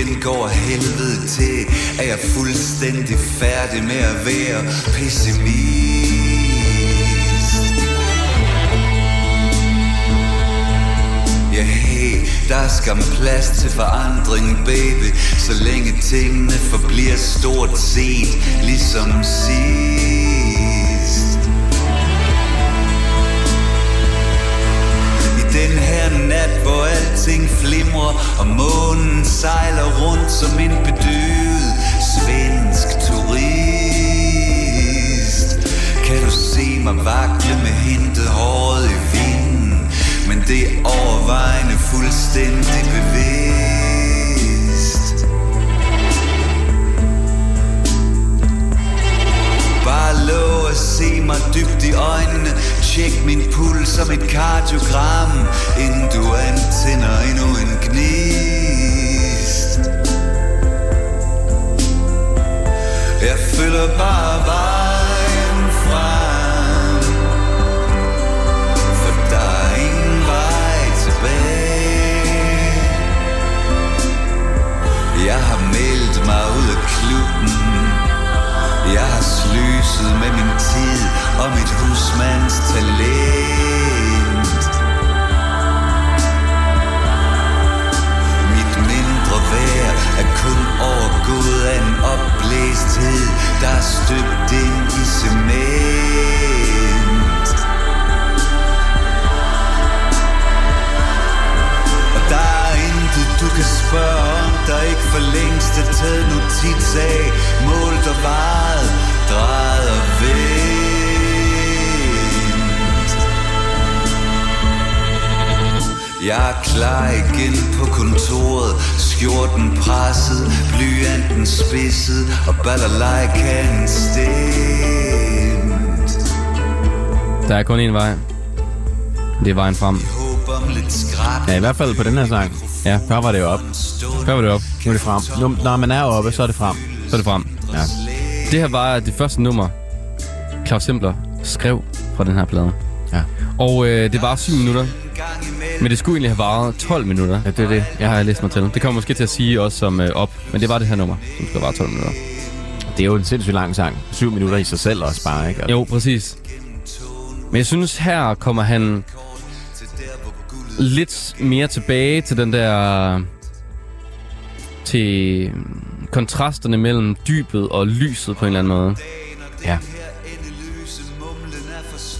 igen går helvede til. Er jeg fuldstændig færdig med at være pessimist? Ja, hey, der er skam plads til forandring, baby. Så længe tingene forbliver stort set ligesom sidst. I den her nat, hvor alting flimrer Og månen sejler rundt som en bedøvet svensk turist. Kan du se mig vakle med hentet håret i vinden Men det er overvejende fuldstændig bevidst. Bare lov at se mig dybt i øjnene Tjek min puls som et kardiogram Inden du antænder endnu en gnist. Jeg følger bare vejen frem For der er ingen vej tilbage. Jeg har meldt mig ud af klubben. Jeg har slyset med min tid og mit husmands talent. Mit mindre værd er kun overgået af en opblæsthed, der er støbt ind i cement. Og der er intet du kan spørge om Der ikke for længst er taget notits af Målt og varet, drejet og vendt Jeg er klar igen på kontoret Skjorten presset, blyanten spidset Og balalajkanen stemt Der er kun én vej. Det er vejen frem. Ja, i hvert fald på den her sang. Ja. Før var det jo op. Før var det op. Nu er det frem. Nu, når man er oppe, så er det frem. Så er det frem. Ja. Det her var det første nummer, Claus Simpler skrev fra den her plade. Ja. Og øh, det var 7 minutter, men det skulle egentlig have varet 12 minutter. Ja, det er det. Jeg har læst mig til. Det kommer måske til at sige også som øh, op, men det var det her nummer, som skulle vare 12 minutter. Det er jo en sindssygt lang sang. Syv minutter i sig selv også bare, ikke? Jo, præcis. Men jeg synes, her kommer han lidt mere tilbage til den der... til kontrasterne mellem dybet og lyset på en eller anden måde. Ja.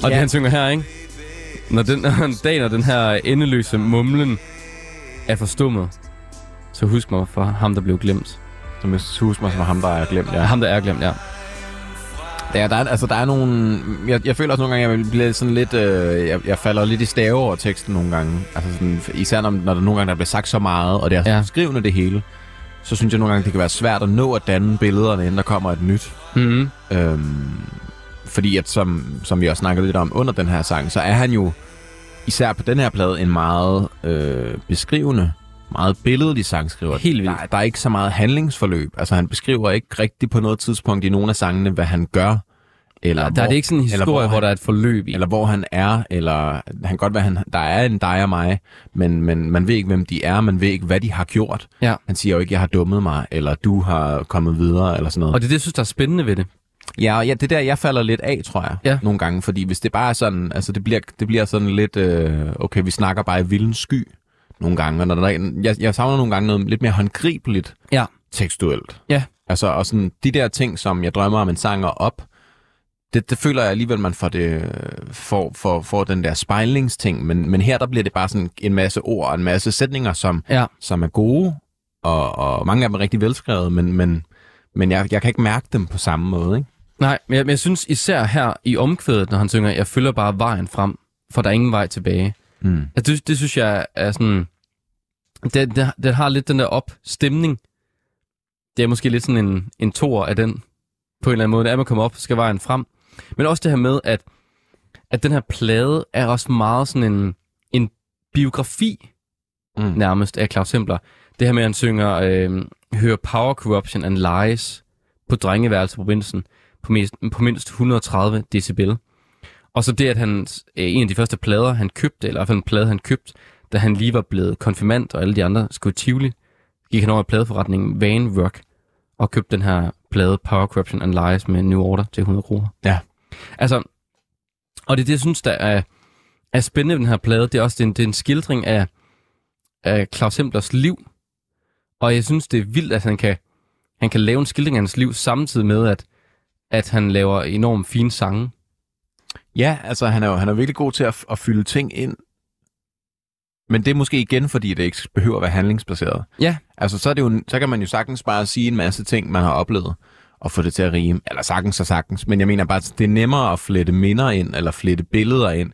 Og det Ja. han synger her, ikke? Når den, en dag, når den her endeløse mumlen er forstummet, så husk mig for ham, der blev glemt. Som jeg husker mig som ham, der er glemt. Ja. Ham, der er glemt, ja. Ja, der er, altså, der er nogle... Jeg, jeg føler også nogle gange, jeg bliver sådan lidt... Øh, jeg, jeg falder lidt i stave over teksten nogle gange. Altså sådan, især når, når der nogle gange der bliver sagt så meget, og det er Ja. skrivende det hele. så synes jeg nogle gange, det kan være svært at nå at danne billederne, inden der kommer et nyt. Mm. Øhm, fordi at, som, som vi også snakkede lidt om under den her sang, så er han jo, især på den her plade, en meget øh, beskrivende, meget billedlig sangskriver. Helt vildt. Der, der er ikke så meget handlingsforløb. Altså han beskriver ikke rigtigt på noget tidspunkt i nogle af sangene, hvad han gør. Eller Der er det ikke sådan en historie, hvor, han, der er et forløb i. eller hvor han er, eller han kan godt være, han, der er en dig og mig, men, men man ved ikke, hvem de er, man ved ikke, hvad de har gjort. Ja. Han siger jo ikke, jeg har dummet mig, eller du har kommet videre, eller sådan noget. Og det er det, jeg synes, der er spændende ved det. Ja, og ja, det er der, jeg falder lidt af, tror jeg, Ja. nogle gange. Fordi hvis det bare er sådan, altså det bliver, det bliver sådan lidt, øh, okay, vi snakker bare i vildens sky nogle gange. Og når der, er- jeg, jeg savner nogle gange noget lidt mere håndgribeligt Ja. tekstuelt. Ja. Altså, og sådan de der ting, som jeg drømmer om en sang er op, det, det føler jeg alligevel, man får, det, får, får, får den der spejlingsting. Men, men her, der bliver det bare sådan en masse ord og en masse sætninger, som, Ja. som er gode, og, og mange af dem er rigtig velskrevet, men, men, men jeg, jeg kan ikke mærke dem på samme måde, ikke? Nej, men jeg, men jeg synes især her i omkvædet, når han synger, jeg følger bare vejen frem, for der er ingen vej tilbage. Mm. Altså, det, det synes jeg er sådan... Det, det, det har lidt den der op-stemning. Det er måske lidt sådan en, en tor af den, på en eller anden måde. Det er, man kommer op, skal vejen frem. Men også det her med, at, at den her plade er også meget sådan en, en biografi, Mm. nærmest, af Claus Hempler. Det her med, at han synger, øh, hører Power, Corruption and Lies på drengeværelse på provinsen på, mest, på mindst 130 decibel. Og så det, at han, øh, en af de første plader, han købte, eller i hvert fald en plade, han købte, da han lige var blevet konfirmand, og alle de andre skulle i Tivoli, gik han over i pladeforretningen Van Rock, og købte den her plade Power, Corruption and Lies med New Order til 100 kroner. Ja. Altså, og det er det, jeg synes, der er, er spændende ved den her plade. Det er også det er en, det er en skildring af, af Claus Hemplers liv. Og jeg synes, det er vildt, at han kan, han kan lave en skildring af hans liv, samtidig med, at, at han laver enormt fine sange. Ja, altså han er jo han er virkelig god til at, at fylde ting ind. Men det er måske igen, fordi det ikke behøver at være handlingsbaseret. Ja. Altså så, er det jo, så kan man jo sagtens bare sige en masse ting, man har oplevet, og få det til at rime. Eller sagtens og sagtens. Men jeg mener bare, det er nemmere at flette minder ind, eller flette billeder ind,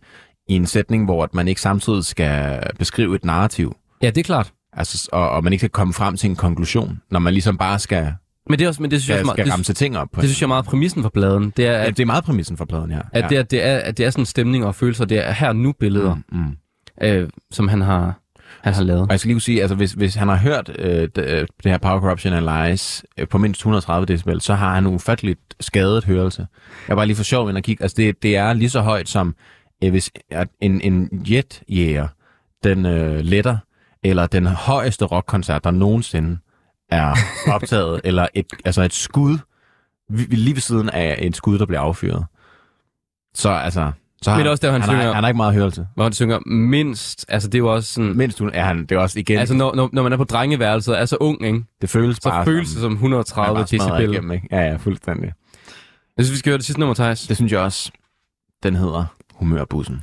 i en sætning, hvor at man ikke samtidig skal beskrive et narrativ. Ja, det er klart. Altså, og, og man ikke skal komme frem til en konklusion, når man ligesom bare skal, Men det, er også, men det synes jeg, også, skal meget, ramse det, ting op på. det synes jeg er meget præmissen for pladen. Det er, ja, at, det er meget præmissen for pladen her. at, det, er, det, er, at det er sådan stemning og følelser. Det er her nu billeder, Mm, mm. øh, som han har, han har lavet. Og jeg skal lige sige, altså hvis, hvis han har hørt øh, det, øh, det her Power Corruption and Lies øh, på mindst 130 decibel, så har han ufatteligt skadet hørelse. Jeg bare lige for sjov ind og kigge. Altså det, det er lige så højt som øh, hvis en, en jetjæger, den øh, letter, eller den højeste rockkoncert, der nogensinde er optaget, eller et, altså et skud, lige ved siden af et skud, der bliver affyret. Så altså... Så har, Men også der, han han, synger- har, han har ikke meget hørelse. Hvor han synger mindst, altså det er jo også sådan... Mindst er han, det er også igen, Altså når, når, når man er på drengeværelset og er så ung, ikke? det føles så bare føles det som 130 decibel. Igennem, ikke? Ja, ja, fuldstændig. Jeg synes, vi skal høre det sidste nummer, Thijs. Det synes jeg også. Den hedder Humørbussen.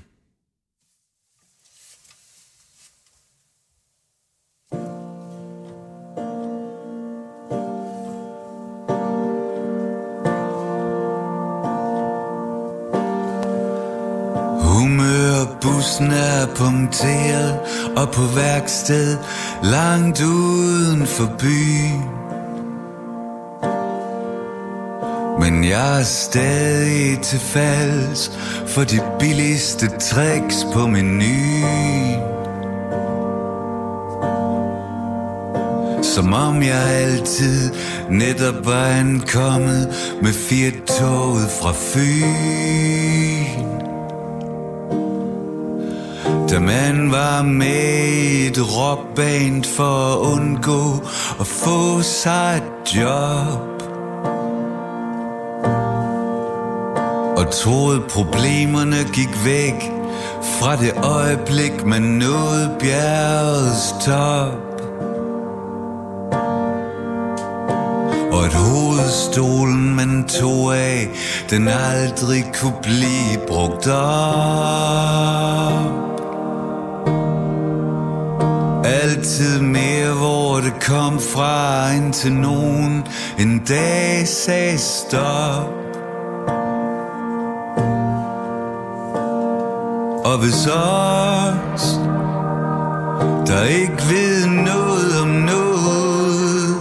Humørbussen er punkteret og på værksted langt uden for byen. Men jeg er stadig til falds for de billigste tricks på menuen. Som om jeg altid netop var ankommet med fire toget fra Fyn. Da man var med i et rockband for at undgå at få sig et job. Og troede problemerne gik væk fra det øjeblik man nåede bjergets top. Og at hovedstolen man tog af, den aldrig kunne blive brugt op. altid mere, hvor det kom fra, indtil nogen en dag sagde stop. Og hvis os, der ikke ved noget om noget,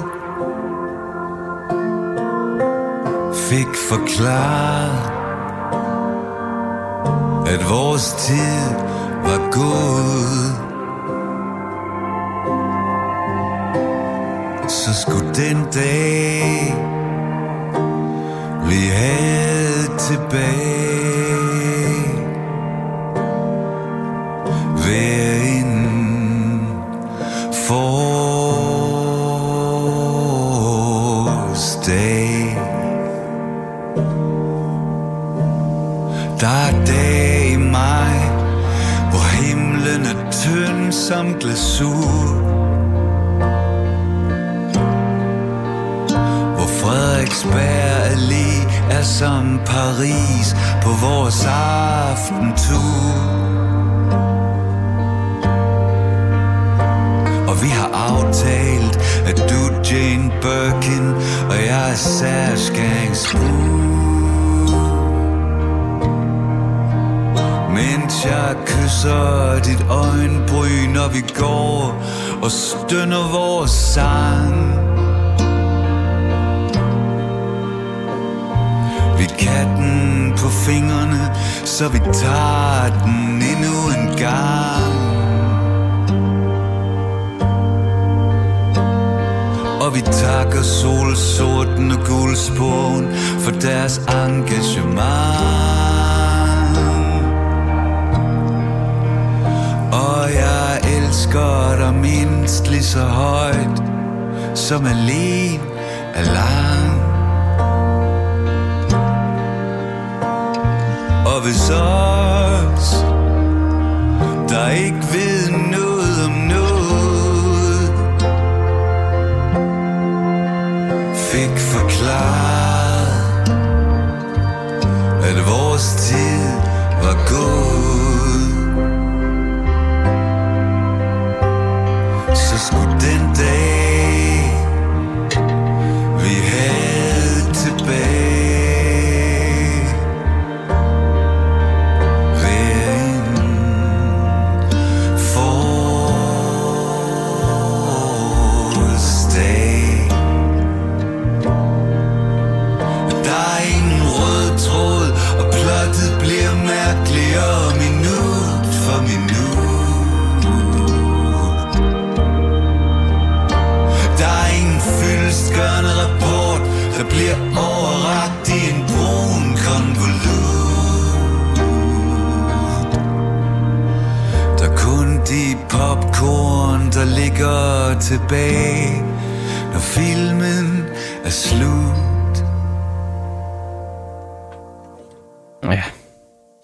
fik forklaret, at vores tid var gået. Så skulle den dag, vi havde tilbage, være inden forårsdag. Der er dag i mig, hvor himlen er tynd som glasur. Frederiksberg Allé er som Paris på vores aftentur. Og vi har aftalt, at du Jane Birkin, og jeg er Serge Mens jeg kysser dit øjenbryn, når vi går og stønner vores sang. Katten på fingrene, så vi tager den endnu en gang. Og vi takker solsorten og guldspogen for deres engagement. Og jeg elsker dig mindst lige så højt, som alene er love is hvis der ikke ved noget, der ligger tilbage, når filmen er slut. Ja,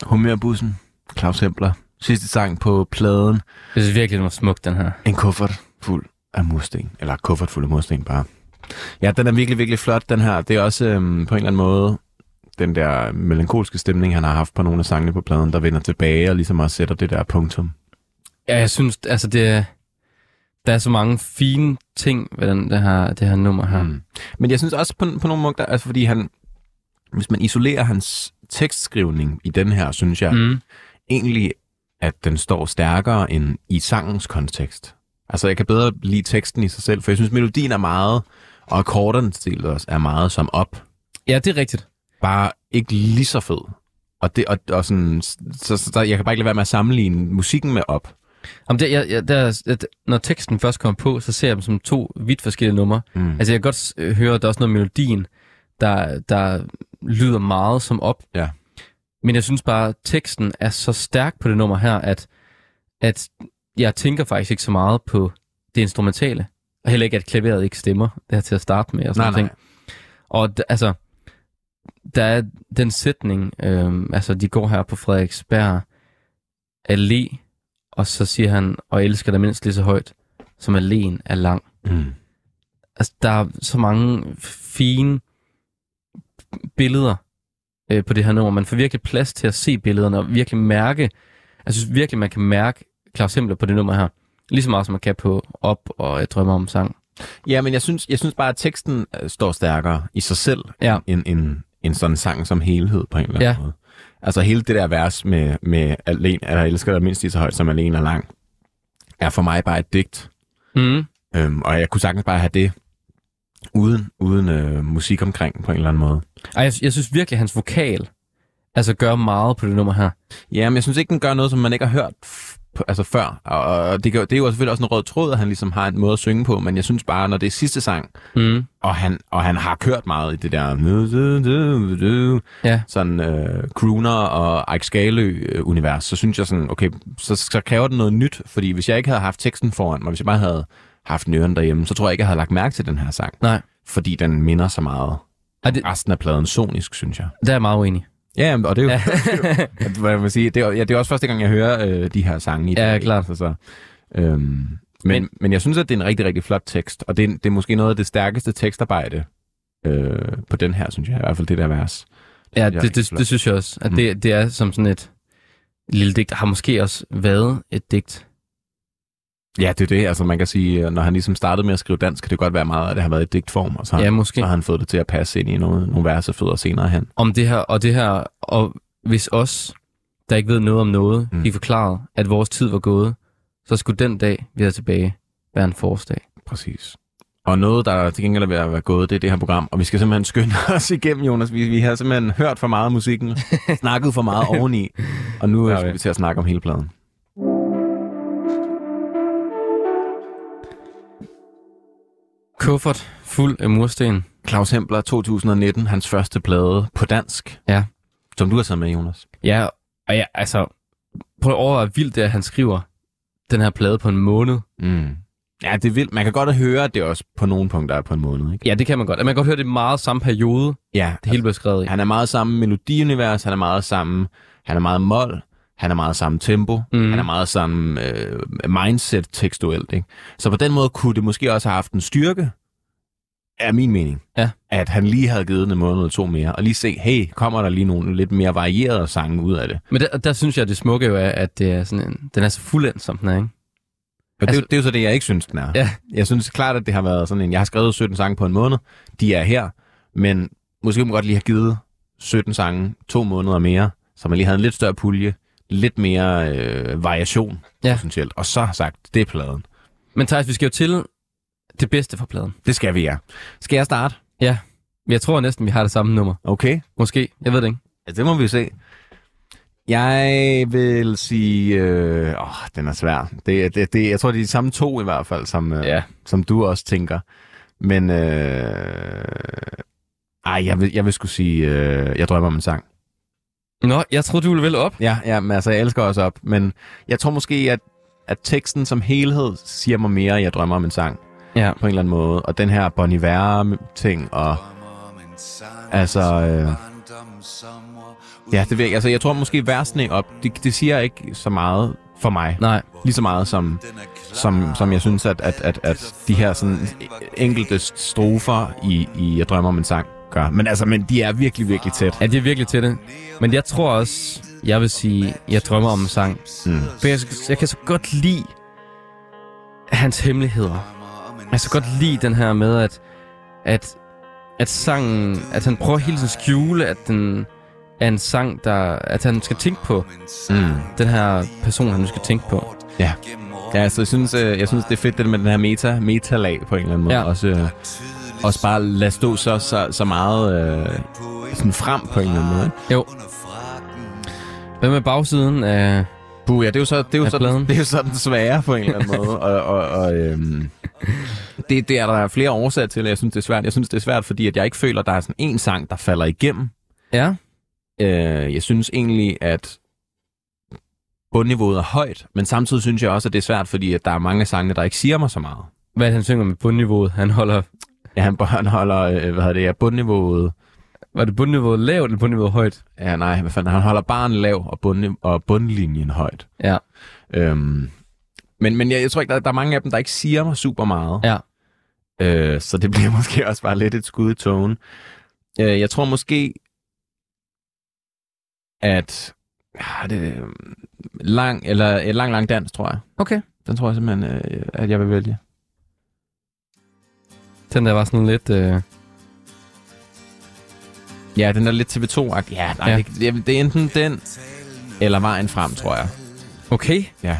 Humørbussen, Claus Hempler. Sidste sang på pladen. jeg synes virkelig, den var smuk, den her. En kuffert fuld af mursten. Eller kuffert fuld af mursten bare. Ja, den er virkelig, virkelig flot, den her. Det er også øhm, på en eller anden måde den der melankolske stemning, han har haft på nogle af sangene på pladen, der vender tilbage og ligesom også sætter det der punktum. Ja, jeg synes, altså det er, der er så mange fine ting ved den, det, her, det her nummer her. Mm. Men jeg synes også på, på nogle måder, altså fordi han, hvis man isolerer hans tekstskrivning i den her, synes jeg Mm. egentlig, at den står stærkere end i sangens kontekst. Altså, jeg kan bedre lide teksten i sig selv, for jeg synes, melodien er meget, og akkorderne til også er meget som op. Ja, det er rigtigt. Bare ikke lige så fed. Og, det, og, og sådan, så, så, så, jeg kan bare ikke lade være med at sammenligne musikken med op. Jamen, det, jeg, jeg, der, er- når teksten først kommer på, så ser jeg dem som to vidt forskellige numre. Mm. Altså, jeg kan godt øh, høre, at der er også noget melodien, der, der lyder meget som op. Ja. Men jeg synes bare, at teksten er så stærk på det nummer her, at, at jeg tænker faktisk ikke så meget på det instrumentale. Og heller ikke, at klaveret ikke stemmer det her til at starte med. Og sådan Nej, noget ting. Og altså, der er den sætning, øhm, altså de går her på Frederiksberg Allé, og så siger han, og elsker dig mindst lige så højt, som alene er lang. Mm. Altså, der er så mange fine billeder øh, på det her nummer. Man får virkelig plads til at se billederne og virkelig mærke, jeg synes virkelig, man kan mærke Claus Hempler på det nummer her. Lige så meget, som man kan på Op og Jeg drømmer om sang. Ja, men jeg synes, jeg synes bare, at teksten øh, står stærkere i sig selv, Ja. end, end, end sådan en sang som helhed på en eller anden Ja. måde. Altså hele det der vers med, med alene, jeg elsker dig mindst lige så højt som alene er lang, er for mig bare et digt. Mm. Øhm, og jeg kunne sagtens bare have det uden, uden øh, musik omkring på en eller anden måde. Ej, jeg, jeg synes virkelig, at hans vokal altså gør meget på det nummer her. Ja, men jeg synes ikke, den gør noget, som man ikke har hørt altså før. Og, og det, det er jo selvfølgelig også en rød tråd, at han ligesom har en måde at synge på, men jeg synes bare, når det er sidste sang, Mm. og han, og han har kørt meget i det der Ja. sådan øh, crooner og Ike Skalø-univers, så synes jeg sådan, okay, så, så kræver det noget nyt, fordi hvis jeg ikke havde haft teksten foran mig, hvis jeg bare havde haft ørerne derhjemme, så tror jeg ikke, jeg havde lagt mærke til den her sang. Nej. Fordi den minder så meget Ej, det, resten af pladen sonisk, synes jeg. der er jeg meget uenig. Ja, og det er jo, ja. hvad jeg vil sige, det er, ja, det er også første gang, jeg hører øh, de her sange i Ja, dag. klart. Altså, så, øhm, men, Men- men, jeg synes, at det er en rigtig, rigtig flot tekst, og det er, det er måske noget af det stærkeste tekstarbejde øh, på den her, synes jeg, i hvert fald det der vers. Ja, er det, rigtig det, flot. det synes jeg også. At Mm. det, det er som sådan et lille digt. Har måske også været et digt. Ja, det er det. Altså man kan sige, at når han ligesom startede med at skrive dansk, kan det godt være meget, at det har været i digtform, og så har, Ja, måske. så har han fået det til at passe ind i noget, nogle versefødder senere hen. Om det her, og det her, og hvis os, der ikke ved noget om noget, Mm. fik forklaret, at vores tid var gået, så skulle den dag, vi er tilbage, være en forårsdag. Præcis. Og noget, der til gengæld er ved at være gået, det er det her program. Og vi skal simpelthen skynde os igennem, Jonas. Vi, vi har simpelthen hørt for meget af musikken, snakket for meget oveni, og nu Ja, skal vi til at snakke om hele pladen. Kuffert fuld af mursten. Claus Hempler, 2019, hans første plade på dansk. Ja. Som du har taget med, Jonas. Ja, og ja, altså, prøv at overveje, hvor vildt det er, at han skriver den her plade på en måned. Mm. Ja, det er vildt. Man kan godt høre, at det også på nogle punkter er på en måned, ikke? Ja, det kan man godt. Man kan godt høre, det er meget samme periode, Ja, det hele blev skrevet i. Han er meget samme melodiunivers, han er meget samme, han er meget mål, han er meget samme tempo, mm. Han er meget samme øh, mindset tekstuelt. Ikke? Så på den måde kunne det måske også have haft en styrke, er min mening, Ja. at han lige havde givet den en måned eller to mere, og lige se, hey, kommer der lige nogle lidt mere varierede sange ud af det. Men der, der synes jeg, at det smukke jo er, at det er sådan en, den er så fuldendt, som den er, ikke? Og altså, det, er jo- det er jo så det, jeg ikke synes, den er. Ja. Jeg synes klart, at det har været sådan en, jeg har skrevet 17 sange på en måned, de er her, men måske kunne man godt lige have givet 17 sange to måneder mere, så man lige havde en lidt større pulje, lidt mere øh, variation, Ja. potentielt, og så har sagt, det er pladen. Men Thijs, vi skal jo til det bedste fra pladen. Det skal vi, ja. Skal jeg starte? Jeg tror næsten, vi har det samme nummer. Okay. Måske. Jeg ved det ikke. Ja, det må vi se. Jeg vil sige... Øh, åh, den er svær. Det, det, det, jeg tror, det er de samme to i hvert fald, som, øh, Ja. som du også tænker. Men... Øh, ej, jeg vil, jeg vil skulle sige... Øh, jeg drømmer om en sang. Nå, jeg troede, du ville vælge op. Ja, ja, men altså, jeg elsker også op. Men jeg tror måske, at, at teksten som helhed siger mig mere, at jeg drømmer om en sang. Ja. På en eller anden måde. Og den her Bon Iver-ting, og... Altså, øh, ja, det ved jeg. Altså, jeg tror måske versene op, det, det siger ikke så meget for mig. Nej. Lige så meget som, som, som jeg synes, at, at, at, at de her sådan enkelte strofer i, i Jeg drømmer om en sang gør. Men altså, men de er virkelig, virkelig tæt. Ja, det er virkelig det. Men jeg tror også, jeg vil sige, jeg drømmer om en sang. Mm. For jeg, jeg kan så godt lide hans hemmeligheder. Jeg så godt lide den her med, at, at, at sangen, at han prøver hele tiden at skjule, at den er en sang, der, at han skal tænke på Mm. den her person, han nu skal tænke på. Ja. Ja, altså, jeg synes, øh, jeg synes, det er fedt, det med den her meta, metalag på en eller anden måde. Ja. Også, øh, også bare lade stå så, så, så meget øh, sådan frem på en eller anden måde. Jo. Hvad med bagsiden af... Puh, ja, det er jo så, det er jo Af så, pladen. det er jo så den svære på en eller anden måde. Og, og, og øhm, det, det er der flere årsager til, at jeg synes, det er svært. Jeg synes, det er svært, fordi at jeg ikke føler, at der er sådan en sang, der falder igennem. Ja? Øh, jeg synes egentlig, at bundniveauet er højt, men samtidig synes jeg også, at det er svært, fordi at der er mange sange, der ikke siger mig så meget. Hvad er han synger med bundniveauet? Han holder... Ja, han, han holder, øh, hvad hedder det, ja, bundniveauet, Var det bundniveauet lavt eller bundniveauet højt? ja, nej, hvad fanden, han holder barn lav og, bund, og bundlinjen højt. Ja. Øhm, men, men jeg, jeg tror ikke, der, der er mange af dem, der ikke siger mig super meget. Ja. Øh, så det bliver måske også bare lidt et skud i togen. Øh, jeg tror måske, at ja, det, øh, lang, eller et lang, lang dans, tror jeg. Okay. Den tror jeg simpelthen, øh, at jeg vil vælge. Den der var sådan lidt... Øh... Ja, den er lidt TV2-agtig. Ja, nej, Ja. det, det er enten den, eller vejen frem, tror jeg. Okay. Ja.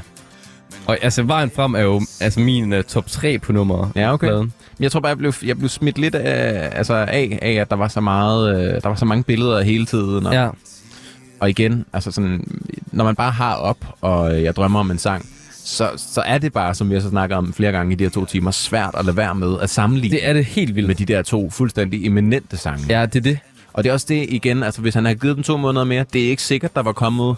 Og altså, vejen frem er jo altså min uh, top 3 på nummer Ja, okay. pladen. Jeg tror bare, jeg blev, jeg blev smidt lidt af, altså af, af, at der var så meget, øh, der var så mange billeder hele tiden. Og, Ja, og igen, altså sådan, når man bare har op, og øh, jeg drømmer om en sang, så, så er det bare, som vi har så snakket om flere gange i de her to timer, svært at lade være med at sammenligne det er det helt vildt. med de der to fuldstændig eminente sange. Ja, det er det. Og det er også det igen, altså hvis han havde givet dem to måneder mere, det er ikke sikkert, der var kommet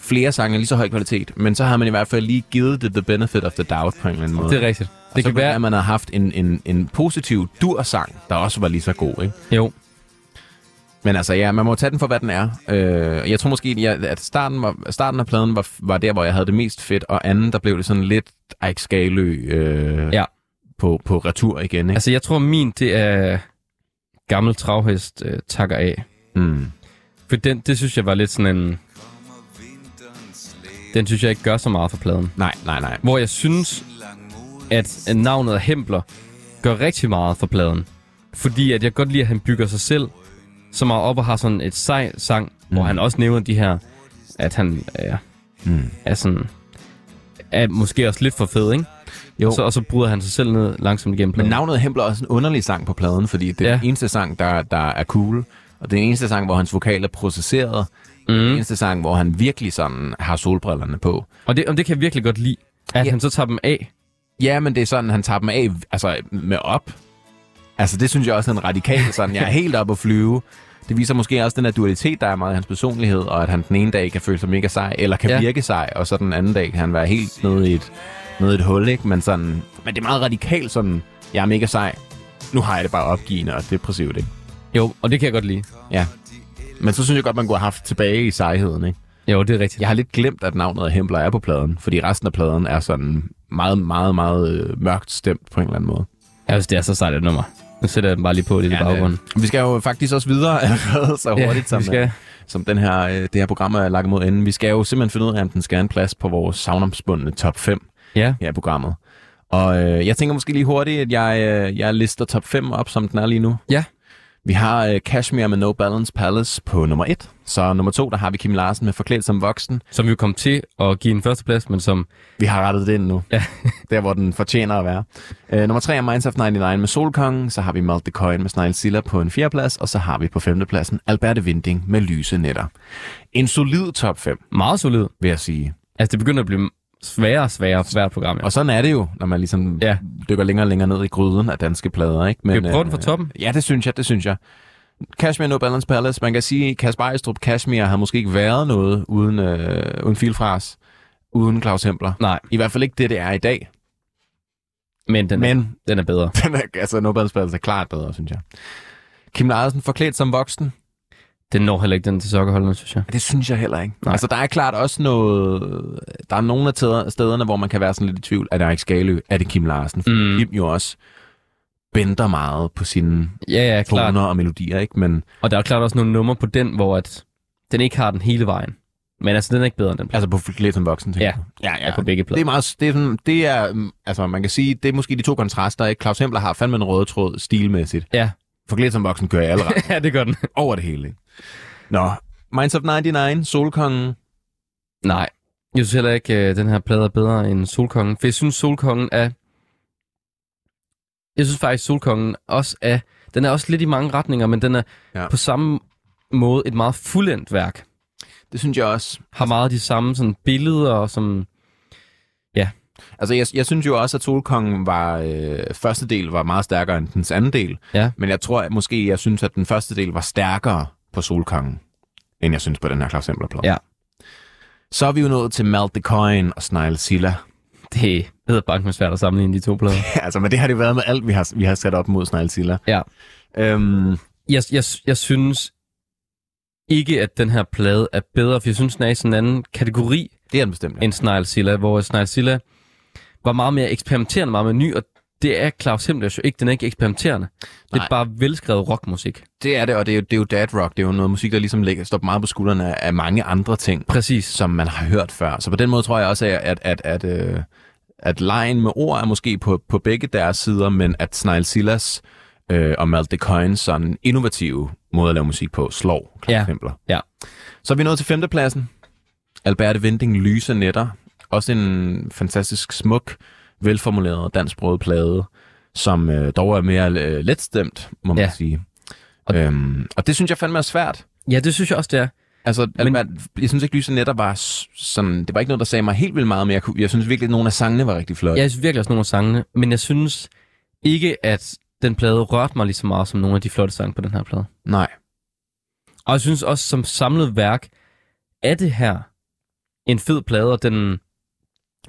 flere sange lige så høj kvalitet, men så har man i hvert fald lige givet det the benefit of the doubt på en eller anden måde. Det er rigtigt. Og Det kan være... at man har haft en, en, en positiv dur-sang, der også var lige så god, ikke? Jo, Men altså, ja, man må tage den for, hvad den er. Øh, jeg tror måske, ja, at starten, var, starten af pladen var, var der, hvor jeg havde det mest fedt, og anden, der blev det sådan lidt Eik Skalø øh, Ja. på, på retur igen, ikke? altså jeg tror min, det er gammel travhest øh, takker af. Mm. For den, det synes jeg var lidt sådan en... Den synes jeg ikke gør så meget for pladen. Nej, nej, nej. Hvor jeg synes, at navnet Hempler gør rigtig meget for pladen. Fordi at jeg godt lide, at han bygger sig selv så meget op og har sådan et sej sang, mm. hvor han også nævner de her, at han er, Mm. er sådan... Er måske også lidt for fed, ikke? Jo. Og så, og så bryder han sig selv ned langsomt igennem Men pladen. navnet Hempler er også en underlig sang på pladen, fordi det er Ja. den eneste sang, der, der er cool, og det er den eneste sang, hvor hans vokal er processeret. Mm. Den eneste sang, hvor han virkelig sådan har solbrillerne på. Og det, og det kan jeg virkelig godt lide, at Ja. han så tager dem af. Ja, men det er sådan, han tager dem af altså, med op. Altså, det synes jeg også er en radikal sådan. Jeg er helt oppe at flyve. Det viser måske også den her dualitet, der er meget i hans personlighed, og at han den ene dag kan føle sig mega sej, eller kan Ja. virke sej, og så den anden dag kan han være helt nede i et, nede i et hul, ikke? Men, sådan, men det er meget radikalt sådan, jeg er mega sej. Nu har jeg det bare opgivende og depressivt, ikke? Jo, og det kan jeg godt lide. Ja. Men så synes jeg godt, man kunne have haft tilbage i sejheden, ikke? Jo, det er rigtigt. Jeg har lidt glemt, at navnet af Hempler er på pladen, fordi resten af pladen er sådan meget, meget, meget øh, mørkt stemt på en eller anden måde. Jeg synes, det er så sejt et nummer. Nu sætter jeg den bare lige på lidt i baggrunden. Vi skal jo faktisk også videre allerede så hurtigt, ja, som, vi skal. som den her, øh, det her program er lagt mod enden. Vi skal jo simpelthen finde ud af, om den skal have en plads på vores savnomsbundne top 5 Ja, her i programmet. Og øh, jeg tænker måske lige hurtigt, at jeg, øh, jeg lister top 5 op, som den er lige nu. Ja. Vi har øh, Kashmir med No Balance Palace på nummer 1. Så nummer 2, der har vi Kim Larsen med Forklædt som voksen. som jo kom til at give en førsteplads, men som... Vi har rettet det ind nu. Ja. der, hvor den fortjener at være. Uh, nummer 3 er Minds of 99 med Solkongen. Så har vi Malt the Coin med Snail Silla på en fjerdeplads. Og så har vi på femtepladsen Alberte Vinding med Lyse Netter. En solid top 5, Meget solid. vil jeg sige. Altså, det begynder at blive sværere og sværere for hvert program. Ja. Og sådan er det jo, når man ligesom Ja. dykker længere og længere ned i gryden af danske plader. Ikke? Skal vi prøve den fra toppen? Ja, det synes jeg, det synes jeg. Kashmir No Balance Palace. Man kan sige, at Kasper Ejstrup Kashmir har måske ikke været noget uden, øh, uden filfras, uden Claus Hempler. Nej, I hvert fald ikke det, det er i dag. men den, er, Men den er bedre. den er, altså, No Balance Palace er klart bedre, synes jeg. Kim Larsen forklædt som voksen. Den når heller ikke den til sokkerholdene, synes jeg. Det synes jeg heller ikke. Nej. Altså, der er klart også noget... Der er nogle af tæder- stederne, hvor man kan være sådan lidt i tvivl. Er det Erik Skalø? Er det Kim Larsen? For Mm. Kim jo også bender meget på sine Ja, ja, klart. toner og melodier, ikke? Men Og der er klart også nogle numre på den, hvor at den ikke har den hele vejen. Men altså, den er ikke bedre end den. altså på forklædt som voksen, tænker Ja. du? ja, Ja, på begge Det plader. er, meget, det, er sådan, det er, altså man kan sige, det er måske de to kontraster, ikke? Claus Hempler har fandme en røde tråd stilmæssigt. Ja. Forklædt som voksen kører i alle retninger. ja, det gør den. over det hele, ikke? Nå, Minds of 99, Solkongen. Nej, jeg synes heller ikke, at den her plade er bedre end Solkongen. For jeg synes, Solkongen er... Jeg synes faktisk, Solkongen også er... Den er også lidt i mange retninger, men den er Ja. ja. på samme måde et meget fuldendt værk. Det synes jeg også. Har meget af de samme sådan, billeder, som... Altså, jeg, jeg synes jo også, at Solkongen var... Øh, første del var meget stærkere end dens anden del. Ja. Men jeg tror at måske, jeg synes, at den første del var stærkere på Solkongen, end jeg synes på den her Claus Hempler plade. Ja. Så er vi jo nået til Malt the Coin og Snail Silla. Det hedder bank med svært at sammenligne de to plader. altså, men det har det været med alt, vi har, vi har sat op mod Snail Silla. Ja. Øhm, jeg, jeg, jeg synes ikke, at den her plade er bedre, for jeg synes, den er i sådan en anden kategori det er den bestemt. Ja. end Snailsilla, hvor Snailsilla var meget mere eksperimenterende, meget mere ny, og det er Claus Hemlers jo ikke. Den er ikke eksperimenterende. Det er Nej. bare velskrevet rockmusik. Det er det, og det er, jo, det er jo dad rock. Det er jo noget musik, der ligesom ligger, står meget på skuldrene af, mange andre ting, Præcis. som man har hørt før. Så på den måde tror jeg også, at, at, at, at, øh, at lejen med ord er måske på, på begge deres sider, men at Snail Sillas øh, og Malt the Coins sådan innovative måde at lave musik på slår Claus Ja. Ja. Så er vi nået til femtepladsen. Alberte Vinding, Lyse Netter. Også en fantastisk smuk, velformuleret dansksproget plade, som øh, dog er mere øh, letstemt, må man Ja. sige. Og- øhm, og det synes jeg fandme er svært. Ja, det synes jeg også, det er. Altså, Men- Men, jeg synes ikke, Lyse Netter var sådan... Det var ikke noget, der sagde mig helt vildt meget, men jeg, kunne, jeg synes virkelig, at nogle af sangene var rigtig flotte. Jeg synes virkelig også nogle af sangene, men jeg synes ikke, at den plade rørte mig lige så meget som nogle af de flotte sange på den her plade. Nej. Og jeg synes også, som samlet værk, er det her en fed plade, og den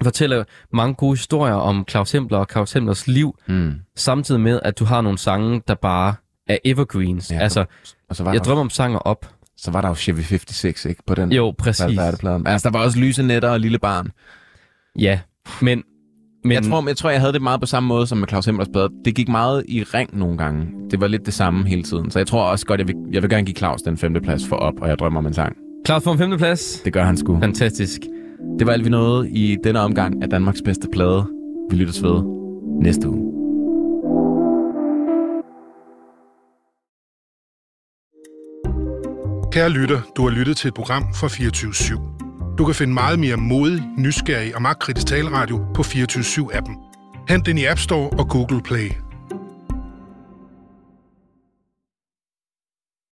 fortæller mange gode historier om Claus Hempler og Claus Hemplers liv, Mm. samtidig med, at du har nogle sange, der bare er evergreens. Ja, altså, Og så var, jeg drømmer om sanger op. så var der jo Chevy 56, ikke? På den Jo, præcis. pladen. Altså, der var også Lyse Netter og Lille Barn. Ja, men... men Jeg tror, jeg tror, jeg havde det meget på samme måde som med Claus Hemlers plade. Det gik meget i ring nogle gange. Det var lidt det samme hele tiden. Så jeg tror også godt, jeg vil, jeg vil gerne give Claus den femte plads for op, og jeg drømmer om en sang. Claus får en femte plads. Det gør han sgu. Fantastisk. Det var alt, vi nåede i denne omgang af Danmarks bedste plade. Vi lyttes ved næste uge. Kære lytter, du har lyttet til et program fra 24 /7. Du kan finde meget mere modig, nysgerrig og magtkritisk taleradio på 24 7 appen Hent den i App Store og Google Play.